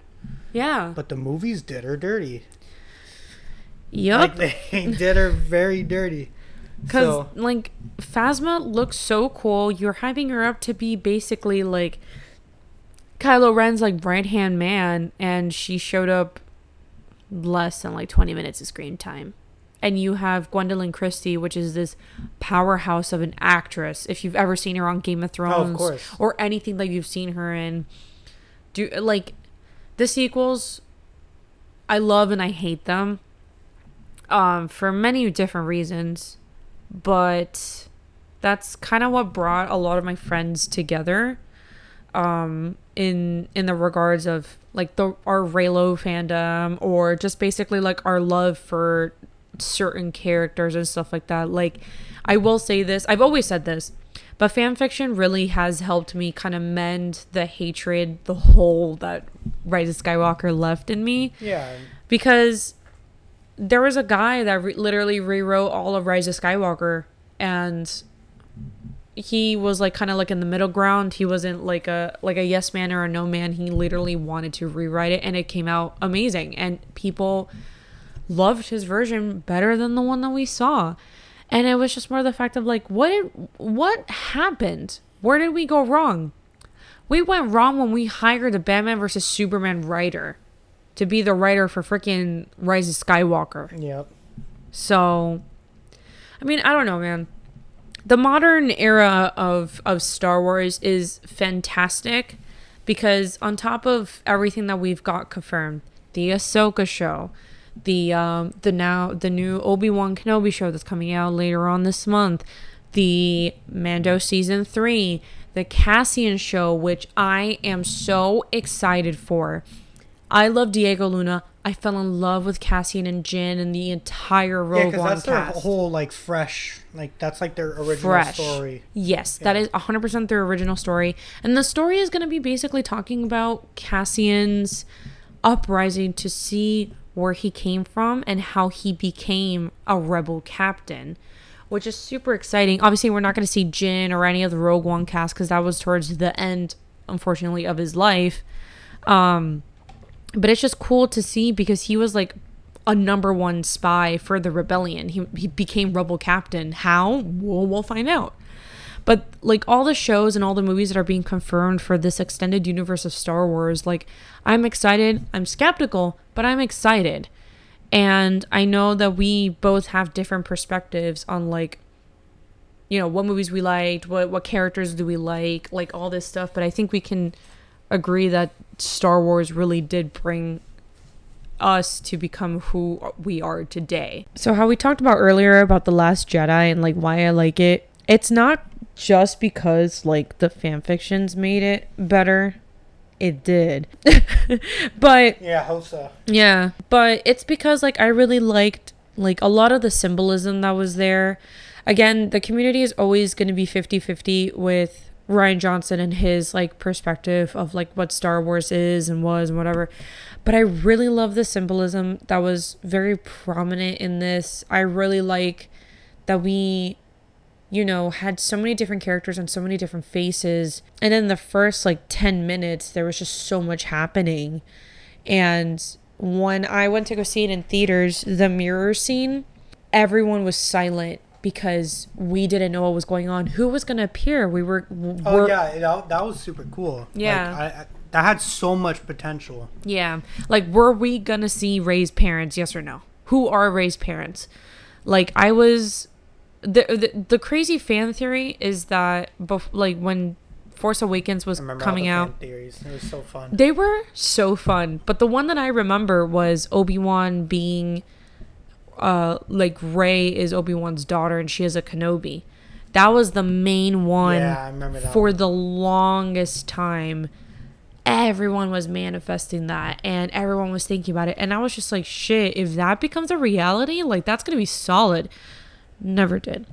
yeah. but the movies did her dirty. Yup. Like they did her very dirty. Because So- like Phasma looks so cool. You're hyping her up to be basically like Kylo Ren's like right hand man, and she showed up less than like 20 minutes of screen time. And you have Gwendoline Christie, which is this powerhouse of an actress. If you've ever seen her on Game of Thrones course. or anything that you've seen her in, do like the sequels. I love and I hate them, um, for many different reasons but that's kind of what brought a lot of my friends together um in in the regards of like the our Reylo fandom or just basically like our love for certain characters and stuff like that. Like I will say this I've always said this but fan fiction really has helped me kind of mend the hatred the hole that Rise of Skywalker left in me. Yeah, because there was a guy that re- literally rewrote all of Rise of Skywalker, and he was like kind of like in the middle ground. He wasn't like a like a yes man or a no man. He literally wanted to rewrite it, and it came out amazing, and people loved his version better than the one that we saw. And it was just more the fact of like, what what happened? Where did we go wrong? We went wrong when we hired a Batman versus Superman writer to be the writer for freaking Rise of Skywalker. yep. So, I mean, I don't know, man. The modern era of of Star Wars is fantastic because on top of everything that we've got confirmed, the Ahsoka show, the um the now the new Obi Wan Kenobi show that's coming out later on this month, the Mando season three, the Cassian show, which I am so excited for. I love Diego Luna. I fell in love with Cassian and Jyn and the entire Yeah, Rogue because One that's their cast. whole like fresh, like that's like their original Fresh. story. Yes, that Yeah. is 100% their original story. And the story is going to be basically talking about Cassian's uprising to see where he came from and how he became a rebel captain, which is super exciting. Obviously, we're not going to see Jyn or any of the Rogue One cast because that was towards the end, unfortunately, of his life. Um, but it's just cool to see because he was like a number one spy for the rebellion. He, he became rebel captain. How? We'll, we'll find out. But like all the shows and all the movies that are being confirmed for this extended universe of Star Wars, like I'm excited. I'm skeptical, but I'm excited. And I know that we both have different perspectives on like you know, what movies we liked, what what characters do we like, like all this stuff, but I think we can agree that Star Wars really did bring us to become who we are today. So how we talked about earlier about the last Jedi and like why I like it, it's not just because like the fan fictions made it better. It did. but Yeah, Hosa. yeah, but it's because like I really liked like a lot of the symbolism that was there. Again, the community is always going to be 50-50 with Rian Johnson and his like perspective of like what Star Wars is and was and whatever. But I really love the symbolism that was very prominent in this. I really like that we you know, had so many different characters and so many different faces. And in the first like 10 minutes, there was just so much happening. And when I went to go see it in theaters, the mirror scene everyone was silent because we didn't know what was going on. Who was going to appear? We were. w- Oh yeah, it, that, that was super cool. Like, Yeah. I, I, that had so much potential. Yeah. Like, were we gonna see Rey's parents? Yes or no? Who are Rey's parents? Like, I was. The, the, the crazy fan theory is that, bef- like, when Force Awakens was coming the out, theories. It was so fun. they were so fun. But the one that I remember was Obi Wan being. Uh, like Rey is Obi Wan's daughter and she is a Kenobi. That was the main one yeah, I remember that. for one. the longest time everyone was manifesting that and everyone was thinking about it and i was just like shit if that becomes a reality like that's gonna be solid never did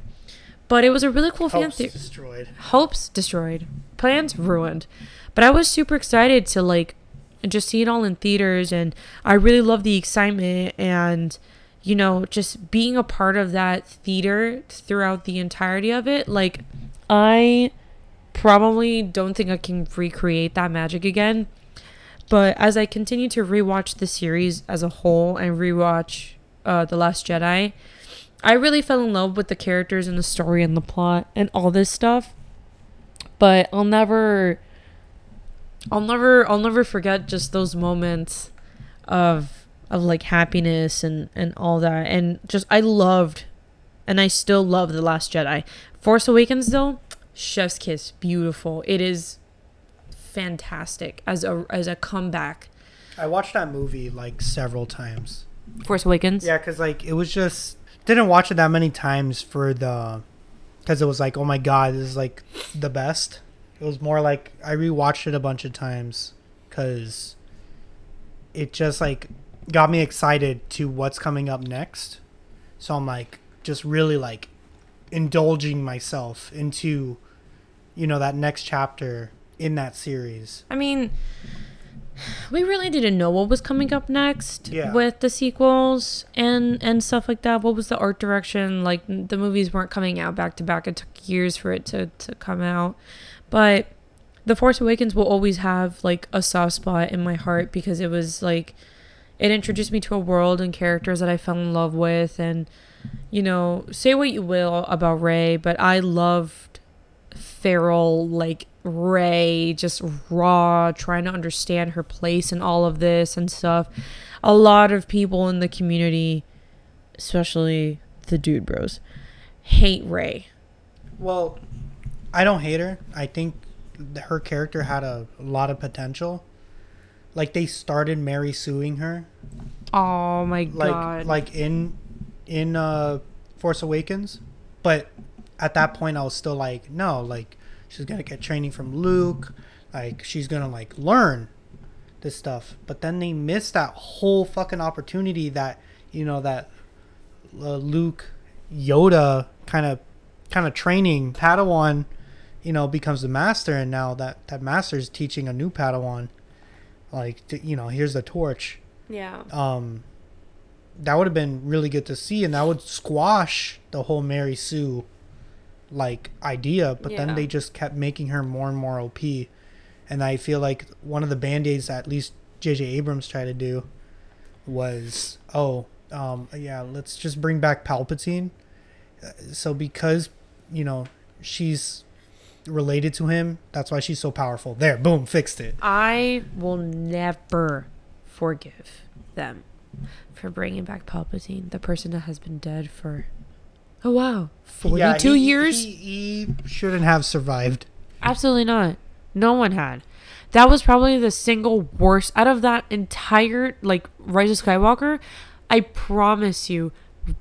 but it was a really cool fan theory destroyed. hopes destroyed plans ruined but i was super excited to like just see it all in theaters and i really love the excitement and you know just being a part of that theater throughout the entirety of it like i probably don't think i can recreate that magic again. But as i continue to rewatch the series as a whole and rewatch uh, the last jedi i really fell in love with the characters and the story and the plot and all this stuff. But I'll never I'll never I'll never forget just those moments of of like happiness and and all that and just I loved and I still love The Last Jedi. Force Awakens though, chef's kiss, beautiful. It is fantastic as a as a comeback. I watched that movie like several times. Force Awakens. Yeah, because like it was just didn't watch it that many times for the because it was like oh my god this is like the best. It was more like I rewatched it a bunch of times because it just like got me excited to what's coming up next. So I'm like just really like indulging myself into you know that next chapter in that series. I mean, we really didn't know what was coming up next Yeah. with the sequels and and stuff like that. What was the art direction? Like the movies weren't coming out back to back. It took years for it to to come out. But The Force Awakens will always have like a soft spot in my heart because it was like it introduced me to a world and characters that I fell in love with and you know, say what you will about Rey, but I loved feral like Rey just raw trying to understand her place in all of this and stuff. A lot of people in the community, especially the dude bros, hate Rey. Well, I don't hate her. I think her character had a, lot of potential. Like they started Mary suing her, Oh my like god. like in in uh Force Awakens, but at that point I was still like, no, like she's gonna get training from Luke, like she's gonna like learn this stuff. But then they missed that whole fucking opportunity that you know that uh, Luke Yoda kind of kind of training Padawan, you know, becomes the master, and now that that master is teaching a new Padawan, like to, you know, here's the torch. yeah. Um, that would have been really good to see, and that would squash the whole Mary Sue like idea. But Yeah. then they just kept making her more and more OP, and I feel like one of the band aids that at least J.J. Abrams tried to do was oh um yeah let's just bring back Palpatine. Uh, So because you know she's related to him, that's why she's so powerful. There, boom, fixed it. I will never forgive them for bringing back Palpatine, the person that has been dead for oh wow, forty-two Yeah, he- years. He, he shouldn't have survived. Absolutely not. No one had. That was probably the single worst out of that entire like Rise of Skywalker. I promise you,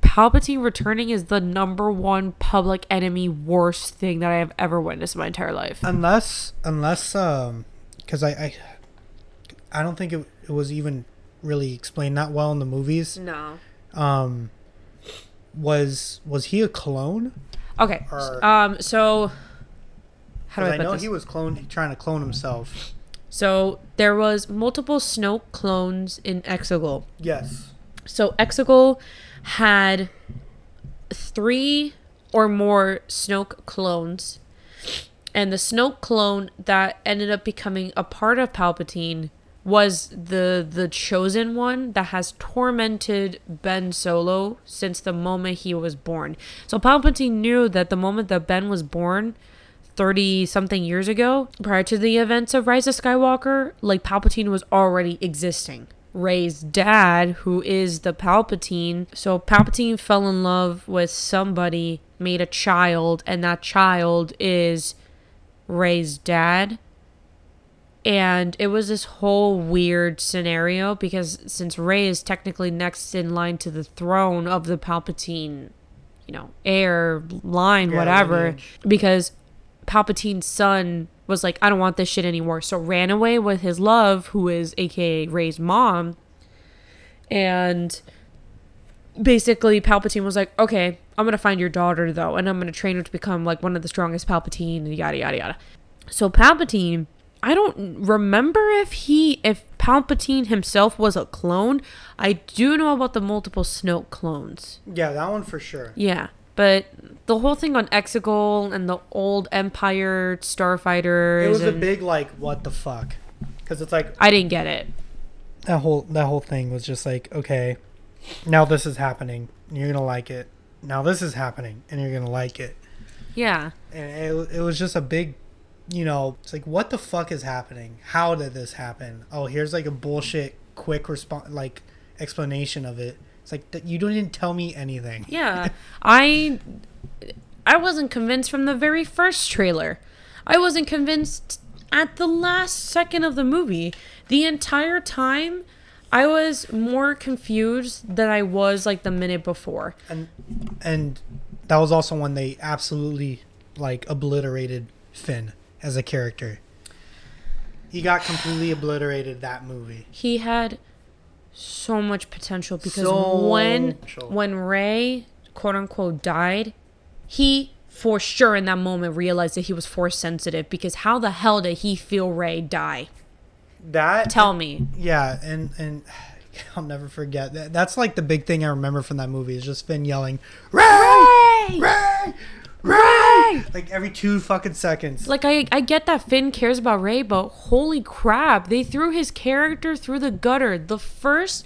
Palpatine returning is the number one public enemy worst thing that I have ever witnessed in my entire life. Unless, unless, um, because I, I, I don't think it, it was even really explained that well in the movies. No. Um, was was he a clone? Okay. Or- Um. So. How do 'Cause I I, put know this? he was clone trying to clone himself. So there was multiple Snoke clones in Exegol. Yes. So Exegol had three or more Snoke clones. And the Snoke clone that ended up becoming a part of Palpatine was the the chosen one that has tormented Ben Solo since the moment he was born. So Palpatine knew that the moment that Ben was born, 30 something years ago, prior to the events of Rise of Skywalker, like Palpatine was already existing. Rey's dad, who is the Palpatine. So Palpatine fell in love with somebody, made a child, and that child is Rey's dad. And it was this whole weird scenario because since Rey is technically next in line to the throne of the Palpatine, you know, heir line, Yeah, whatever, lineage. because Palpatine's son was like, I don't want this shit anymore. So ran away with his love, who is AKA Rey's mom. And basically, Palpatine was like, okay, I'm going to find your daughter, though, and I'm going to train her to become like one of the strongest Palpatine, yada, yada, yada. So Palpatine, I don't remember if he, if Palpatine himself was a clone. I do know about the multiple Snoke clones. Yeah, that one for sure. Yeah, but the whole thing on Exegol and the old Empire starfighters. It was a big like, what the fuck? Because it's like I didn't get it. that whole that whole thing was just like, okay, now this is happening. You're gonna like it. Now this is happening, and you're gonna like it. Yeah, And it, it was just a big, you know, it's like, what the fuck is happening? How did this happen? Oh, here's like a bullshit quick response, like explanation of it. It's like you didn't tell me anything. yeah. I I wasn't convinced from the very first trailer. I wasn't convinced at the last second of the movie. The entire time, I was more confused than I was like the minute before. and and that was also when they absolutely like obliterated Finn as a character. He got completely obliterated that movie. he had so much potential because So when potential. when Rey quote unquote died, he for sure in that moment realized that he was force sensitive because how the hell did he feel Rey die? That Tell me. yeah, and and I'll never forget that. That's like the big thing I remember from that movie is just Finn yelling, "Rey, Rey, Rey!" Like every two fucking seconds. Like I I get that Finn cares about Rey, but holy crap, they threw his character through the gutter. The first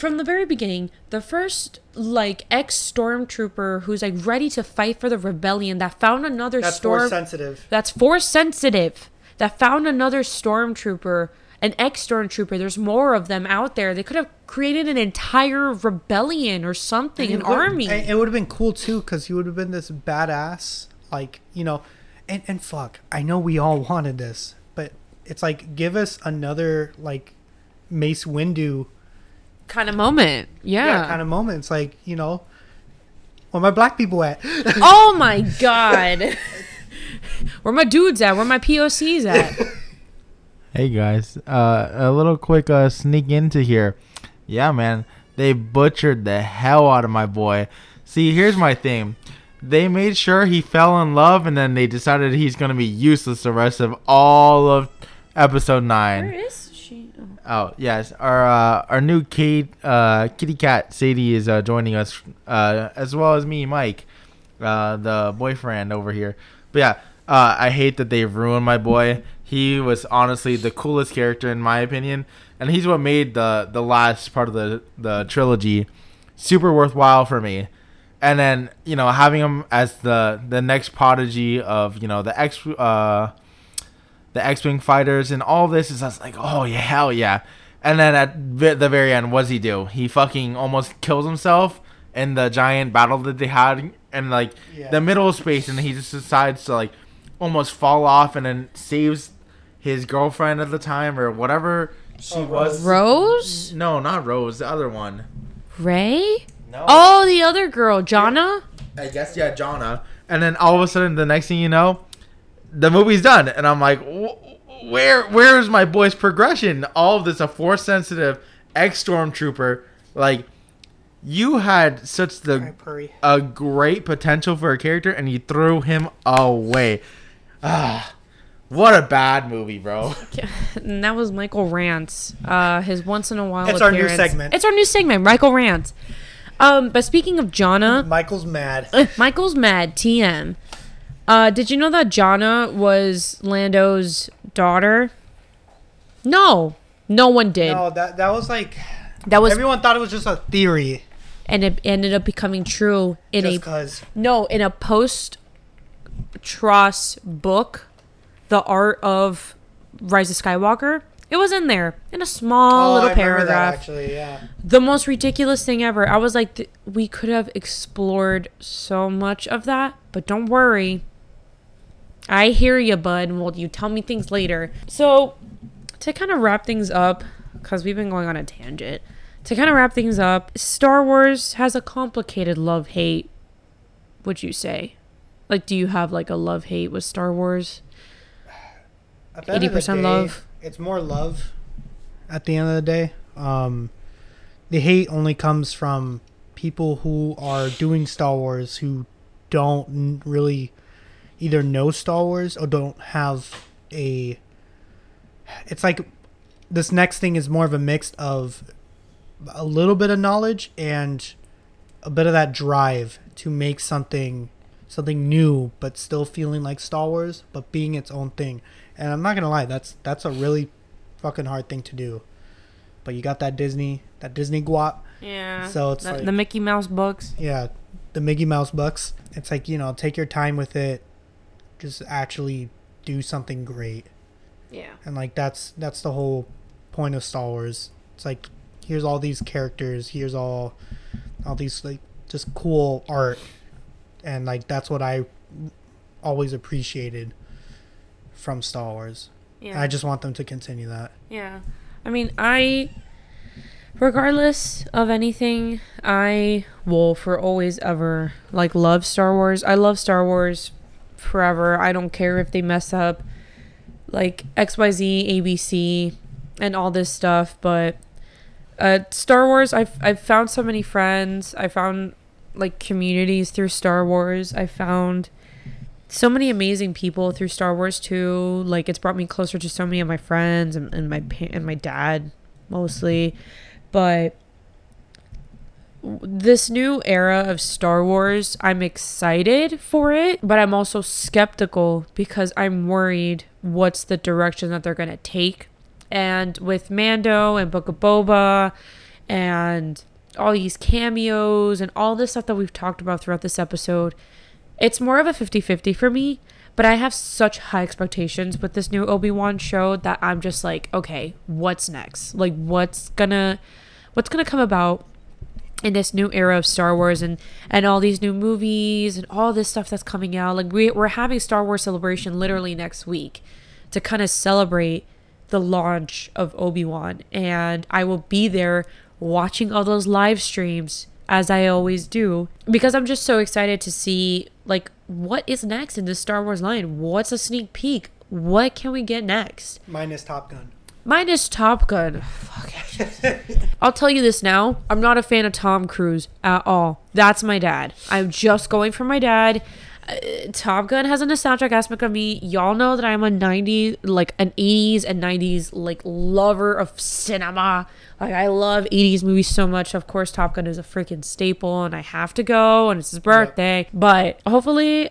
from the very beginning, the first like ex stormtrooper who's like ready to fight for the rebellion that found another That's storm force sensitive. that's force sensitive. That found another stormtrooper an ex stormtrooper there's more of them out there. They could have created an entire rebellion or something an would- army. it would have been cool too because he would have been this badass, like you know, and and fuck, I know we all wanted this, but it's like give us another like Mace Windu kind of moment yeah, kind of moment. It's like you know, where my black people at? oh my god where my dudes at where my pocs at Hey guys, uh, a little quick uh, sneak into here. Yeah, man, they butchered the hell out of my boy. See, here's my thing. They made sure he fell in love, and then they decided he's gonna be useless the rest of all of episode nine. where is oh. Yes, our uh, our new Kate, uh, kitty cat Sadie is uh, joining us, uh, as well as me, Mike, uh, the boyfriend over here. But yeah, uh, I hate that they ruined my boy. He was honestly the coolest character in my opinion, and he's what made the the last part of the the trilogy super worthwhile for me. And then you know having him as the the next prodigy of you know the X uh the X-wing fighters and all this is just like, oh yeah, hell yeah. And then at vi- the very end, what does he do? He fucking almost kills himself in the giant battle that they had in like Yeah. the middle of space, and he just decides to like almost fall off and then saves his girlfriend at the time or whatever she Oh, was. rose No, not Rose, the other one. rey No. oh the other girl jannah I guess yeah, Jannah. And then all of a sudden, the next thing you know, the movie's done, and I'm like, where where is my boy's progression? All of this a force sensitive ex stormtrooper, like you had such the Alright, Purry. a great potential for a character, and you threw him away. Ah, what a bad movie, bro. and that was Michael Rants. Uh, his once in a while. It's our new segment. It's our new segment, Michael Rants. Um, but speaking of Jannah, Michael's mad. Michael's mad. TM. Uh, did you know that Jannah was Lando's daughter? No, No one did. No, that that was like that was everyone thought it was just a theory. and it ended up becoming true in Just a because. no in a post TROS book, The Art of Rise of Skywalker. It was in there in a small Oh, little I paragraph. actually, yeah. the most ridiculous thing ever. I was like, th- we could have explored so much of that, but don't worry. I hear you, bud. Well, you tell me things later. So, to kind of wrap things up, because we've been going on a tangent, to kind of wrap things up, Star Wars has a complicated love hate, would you say? Like, do you have like a love hate with Star Wars? At the end of the 80% day, love. It's more love. At the end of the day, um, the hate only comes from people who are doing Star Wars who don't really either know Star Wars or don't have a. It's like this next thing is more of a mix of a little bit of knowledge and a bit of that drive to make something something new but still feeling like Star Wars but being its own thing. And I'm not gonna lie, that's that's a really fucking hard thing to do. But you got that Disney, that Disney guap. Yeah. So it's the, like- the Mickey Mouse books. Yeah, the Mickey Mouse books. It's like you know, take your time with it. Just actually do something great. Yeah. And like that's that's the whole point of Star Wars. It's like here's all these characters, here's all all these like just cool art. And like that's what I always appreciated from Star Wars. Yeah. I just want them to continue that. Yeah. I mean, I, regardless of anything, I will for always ever, like, love Star Wars. I love Star Wars forever. I don't care if they mess up, like, XYZ, ABC, and all this stuff, but. Uh, Star Wars. I've I've found so many friends. I found like communities through Star Wars. I found so many amazing people through Star Wars too. Like it's brought me closer to so many of my friends and, and my and my dad mostly. But this new era of Star Wars, I'm excited for it, but I'm also skeptical because I'm worried what's the direction that they're going to take. And with Mando and Book of Boba and all these cameos and all this stuff that we've talked about throughout this episode, it's more of a 50-50 for me but i have such high expectations with this new obi-wan show that i'm just like okay what's next like what's gonna what's gonna come about in this new era of star wars and and all these new movies and all this stuff that's coming out like we, we're having star wars celebration literally next week to kind of celebrate the launch of obi-wan and i will be there watching all those live streams as I always do because I'm just so excited to see like what is next in the Star Wars line. What's a sneak peek? What can we get next? Minus Top Gun. Mine is Top Gun. Fuck. I'll tell you this now. I'm not a fan of Tom Cruise at all. That's my dad. I'm just going for my dad. Uh, Top Gun has a nostalgic aspect of me. Y'all know that I'm a 90s, like an 80s and 90s like lover of cinema. Like I love 80s movies so much. Of course, Top Gun is a freaking staple, and I have to go, and it's his birthday. But hopefully,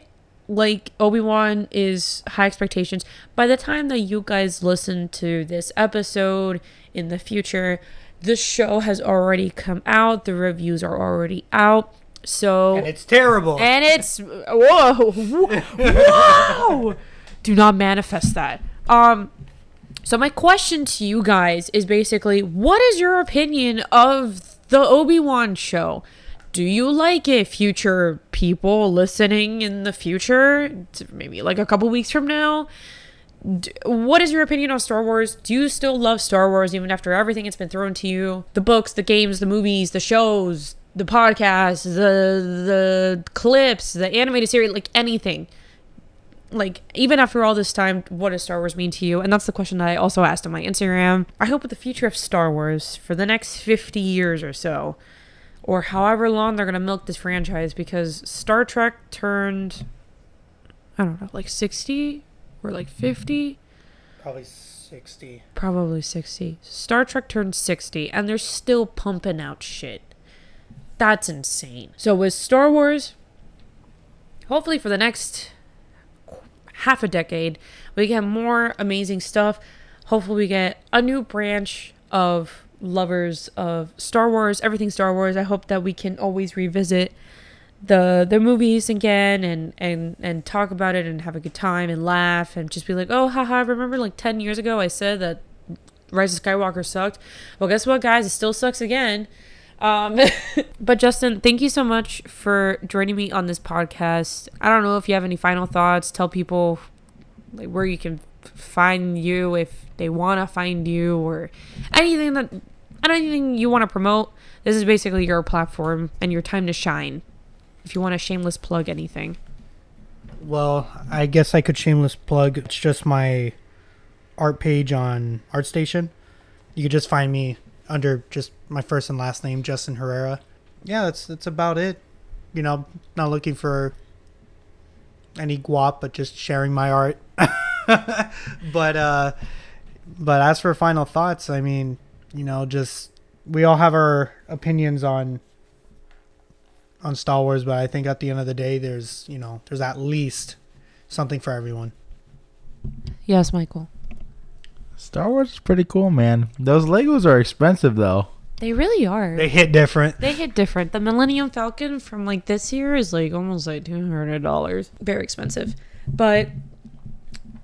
like Obi-Wan is high expectations. By the time that you guys listen to this episode in the future, the show has already come out. The reviews are already out. So And it's terrible. and it's whoa, whoa! Do not manifest that. Um, so my question to you guys is basically, what is your opinion of the Obi Wan show? Do you like it, future people listening in the future? Maybe like a couple weeks from now. What is your opinion on Star Wars? Do you still love Star Wars even after everything it's been thrown to you? The books, the games, the movies, the shows, the podcasts, the the clips, the animated series, like anything. Like even after all this time, what does Star Wars mean to you? And that's the question that I also asked on my Instagram. I hope with the future of Star Wars for the next 50 years or so, or however long they're gonna milk this franchise, because Star Trek turned, I don't know, like 60 or like 50 Probably 60. probably 60. Star Trek turned 60 and they're still pumping out shit. That's insane. So with Star Wars, hopefully for the next half a decade, we get more amazing stuff. hopefully we get a new branch of lovers of Star Wars, everything Star Wars. I hope that we can always revisit the the movies again and and and talk about it and have a good time and laugh and just be like, "Oh, haha, remember like 10 years ago I said that Rise of Skywalker sucked. Well, guess what, guys? It still sucks again. Um, but Justin, thank you so much for joining me on this podcast. I don't know if you have any final thoughts. Tell people like where you can find you if they want to find you or anything that anything you want to promote. This is basically your platform and your time to shine. If you want to shameless plug anything. Well, I guess I could shameless plug. It's just my art page on ArtStation. You could just find me under just my first and last name, Justin Herrera. Yeah, that's that's about it. You know, not looking for any guap, but just sharing my art. but uh but as for final thoughts, I mean, you know, just we all have our opinions on on Star Wars, but I think at the end of the day there's, you know, there's at least something for everyone. Yes, Michael. Star Wars is pretty cool, man. Those Legos are expensive though. They really are. They hit different. They hit different. The Millennium Falcon from like this year is like almost like two hundred dollars. Very expensive. But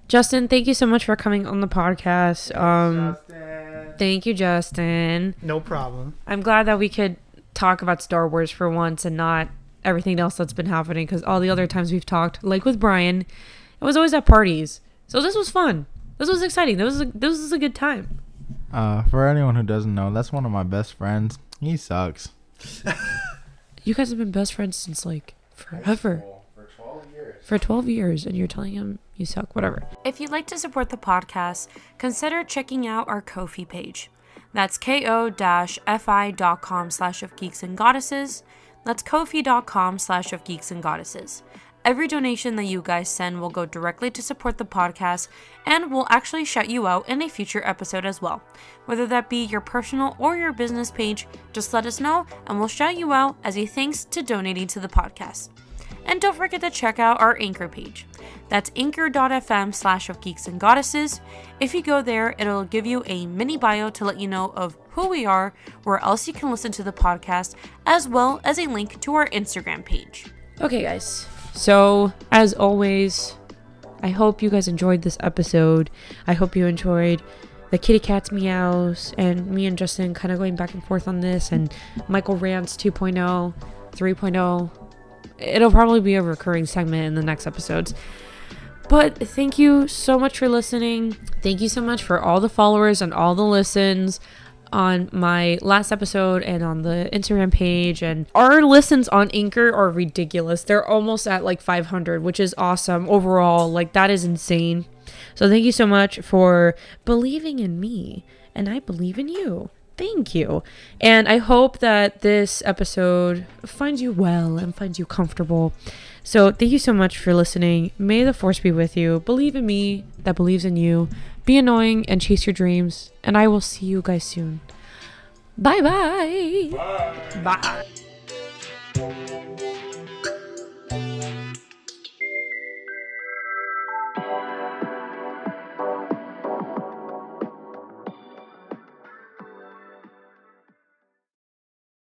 Justin, thank you so much for coming on the podcast. Um thank you, Justin. No problem. I'm glad that we could talk about Star Wars for once and not everything else that's been happening because all the other times we've talked, like with Brian, it was always at parties. So this was fun. This was exciting. This was a, this was a good time. Uh, for anyone who doesn't know, that's one of my best friends. He sucks. You guys have been best friends since like forever. For 12 years. For 12 years, and you're telling him you suck, whatever. If you'd like to support the podcast, consider checking out our Ko-fi page. That's ko-fi.com slash of geeks and goddesses. That's ko-fi.com slash of geeks and goddesses. Every donation that you guys send will go directly to support the podcast and will actually shout you out in a future episode as well. Whether that be your personal or your business page, just let us know and we'll shout you out as a thanks to donating to the podcast. And don't forget to check out our Anchor page. That's anchor.fm slash of geeks and goddesses. If you go there, it'll give you a mini bio to let you know of who we are, where else you can listen to the podcast, as well as a link to our Instagram page. Okay, guys. So, as always, I hope you guys enjoyed this episode. I hope you enjoyed the kitty cat's meows and me and Justin kind of going back and forth on this and Michael Rants 2.0, 3.0. It'll probably be a recurring segment in the next episodes. But thank you so much for listening. Thank you so much for all the followers and all the listens on my last episode and on the Instagram page. And our listens on Anchor are ridiculous. They're almost at like 500, which is awesome overall. Like, that is insane. So, thank you so much for believing in me, and I believe in you. Thank you. And I hope that this episode finds you well and finds you comfortable. So, thank you so much for listening. May the force be with you. Believe in me that believes in you. Be annoying and chase your dreams. And I will see you guys soon. Bye-bye. Bye. Bye.